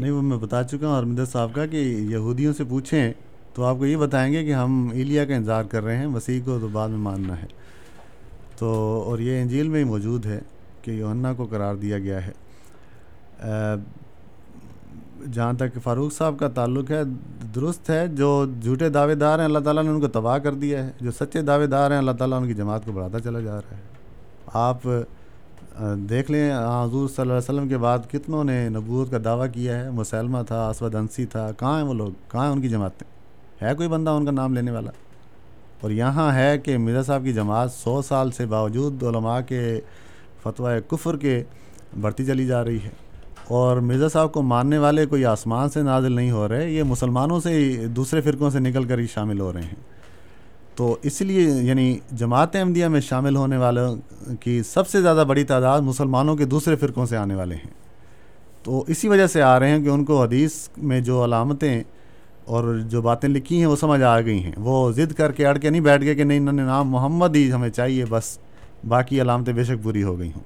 نہیں وہ میں بتا چکا ہوں ارمندر صاحب کا کہ یہودیوں سے پوچھیں تو آپ کو یہ بتائیں گے کہ ہم ایلیا کا انتظار کر رہے ہیں مسیح کو تو بعد میں ماننا ہے تو اور یہ انجیل میں ہی موجود ہے کہ یوہنا کو قرار دیا گیا ہے جہاں تک فاروق صاحب کا تعلق ہے درست ہے جو جھوٹے دعوے دار ہیں اللہ تعالیٰ نے ان کو تباہ کر دیا ہے جو سچے دعوے دار ہیں اللہ تعالیٰ ان کی جماعت کو بڑھاتا چلا جا رہا ہے آپ دیکھ لیں حضور صلی اللہ علیہ وسلم کے بعد کتنوں نے نبوت کا دعویٰ کیا ہے مسلمہ تھا اسود انسی تھا کہاں ہیں وہ لوگ کہاں ہیں ان کی جماعتیں ہے کوئی بندہ ان کا نام لینے والا اور یہاں ہے کہ مرزا صاحب کی جماعت سو سال سے باوجود علماء کے فتویٰ کفر کے بڑھتی چلی جا رہی ہے اور مرزا صاحب کو ماننے والے کوئی آسمان سے نازل نہیں ہو رہے یہ مسلمانوں سے دوسرے فرقوں سے نکل کر ہی شامل ہو رہے ہیں تو اس لیے یعنی جماعت احمدیہ میں شامل ہونے والوں کی سب سے زیادہ بڑی تعداد مسلمانوں کے دوسرے فرقوں سے آنے والے ہیں تو اسی وجہ سے آ رہے ہیں کہ ان کو حدیث میں جو علامتیں اور جو باتیں لکھی ہیں وہ سمجھ آ گئی ہیں وہ ضد کر کے اڑ کے نہیں بیٹھ گئے کہ نہیں انہوں نے نام محمد ہی ہمیں چاہیے بس باقی علامتیں بے شک پوری ہو گئی ہوں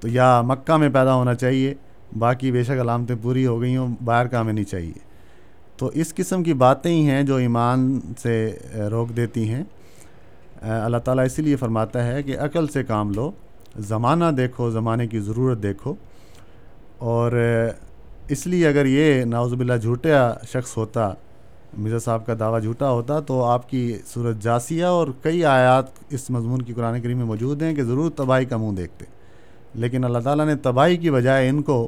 تو یا مکہ میں پیدا ہونا چاہیے باقی بے شک علامتیں پوری ہو گئی ہوں باہر کا ہمیں نہیں چاہیے تو اس قسم کی باتیں ہی ہیں جو ایمان سے روک دیتی ہیں اللہ تعالیٰ اسی لیے فرماتا ہے کہ عقل سے کام لو زمانہ دیکھو زمانے کی ضرورت دیکھو اور اس لیے اگر یہ ناوز باللہ جھوٹا شخص ہوتا مرزا صاحب کا دعویٰ جھوٹا ہوتا تو آپ کی صورت جاسیہ اور کئی آیات اس مضمون کی قرآن کریم میں موجود ہیں کہ ضرور تباہی کا منہ دیکھتے لیکن اللہ تعالیٰ نے تباہی کی بجائے ان کو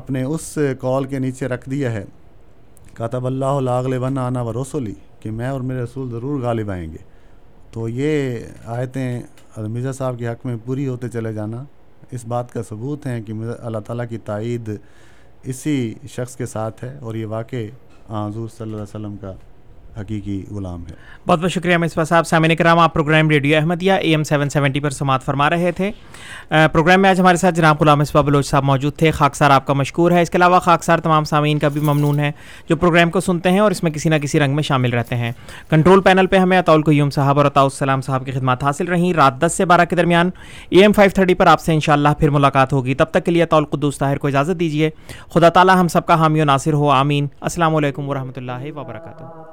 اپنے اس کال کے نیچے رکھ دیا ہے کاتب اللہ لاغل ون آنا و رسولی کہ میں اور میرے رسول ضرور غالب آئیں گے تو یہ آیتیں مرزا صاحب کے حق میں پوری ہوتے چلے جانا اس بات کا ثبوت ہیں کہ اللہ تعالیٰ کی تائید اسی شخص کے ساتھ ہے اور یہ واقع حضور صلی اللہ علیہ وسلم کا حقیقی غلام ہے بہت بہت شکریہ مصباح صاحب سامعین کرام آپ programme radio Ahmadiyya A M seven seventy پر سماعت فرما رہے تھے پروگرام میں آج ہمارے ساتھ جناب غلام مصباح بلوچ صاحب موجود تھے خاکسار آپ کا مشکور ہے اس کے علاوہ خاکسار تمام سامعین کا بھی ممنون ہے جو پروگرام کو سنتے ہیں اور اس میں کسی نہ کسی رنگ میں شامل رہتے ہیں کنٹرول پینل پہ ہمیں اطول قیوم صاحب اور عطاء السلام صاحب کی خدمات حاصل رہیں رات دس سے بارہ کے درمیان اے ایم فائیو تھرٹی پر آپ سے انشاءاللہ اللہ پھر ملاقات ہوگی تب تک کے لیے اطول کو طاہر کو اجازت دیجیے خدا تعالیٰ ہم سب کا حامی و ناصر ہو آمین السلام علیکم و رحمۃ اللہ وبرکاتہ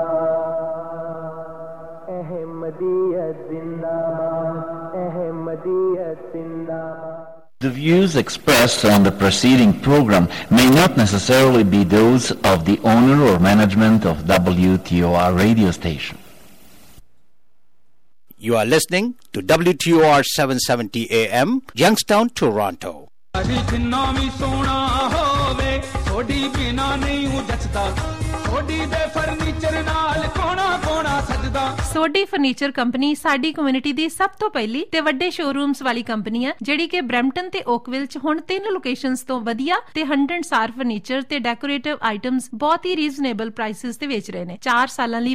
The views expressed on the preceding program may not necessarily be those of the owner or management of WTOR radio station. You are listening to WTOR 770 AM, Youngstown, Toronto. چار سال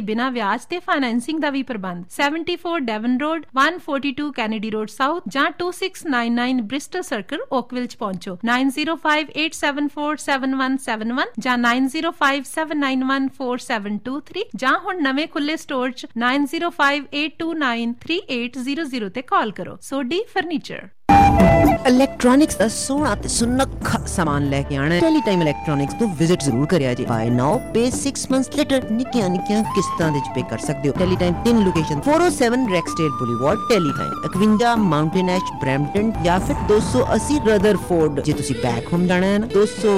بنازینسنگ کا بھی پربند seventy four Devon road one forty two Kenny road south جان two six nine nine Bristol circle equal پہنچو nine zero five eight seven four seven seven one zero five seven 9014723 ਜਾਂ ਹੁਣ ਨਵੇਂ ਖੁੱਲੇ store ਚ 9058293800 ਤੇ ਕਾਲ ਕਰੋ ਸੋਡੀ ਫਰਨੀਚਰ ਇਲੈਕਟ੍ਰੋਨਿਕਸ ਦਾ ਸੋਨਾ ਤੇ ਸੁਨਖ ਸਮਾਨ ਲੈ ਕੇ ਆਣਾ ਟੈਲੀ ਟਾਈਮ ਇਲੈਕਟ੍ਰੋਨਿਕਸ ਤੋਂ ਵਿਜ਼ਿਟ ਜ਼ਰੂਰ ਕਰਿਆ ਜੀ buy now pay 6 months later ਨਿੱਕੀਆਂ ਨਿੱਕੀਆਂ ਕਿਸ਼ਤਾਂ ਦੇ ਚ ਪੇ ਕਰ ਸਕਦੇ ਹੋ ਟੈਲੀ ਟਾਈਮ ਤਿੰਨ location 407 Rexdale Boulevard Tele Time ਅਕਵਿੰਡਾ Mountain Ash Brampton ਜਾਂ ਫਿਰ 280 ਰਦਰਫੋਰਡ ਜੇ ਤੁਸੀਂ ਬੈਕ ਹੋਮ ਜਾਣਾ ਹੈ ਨਾ 200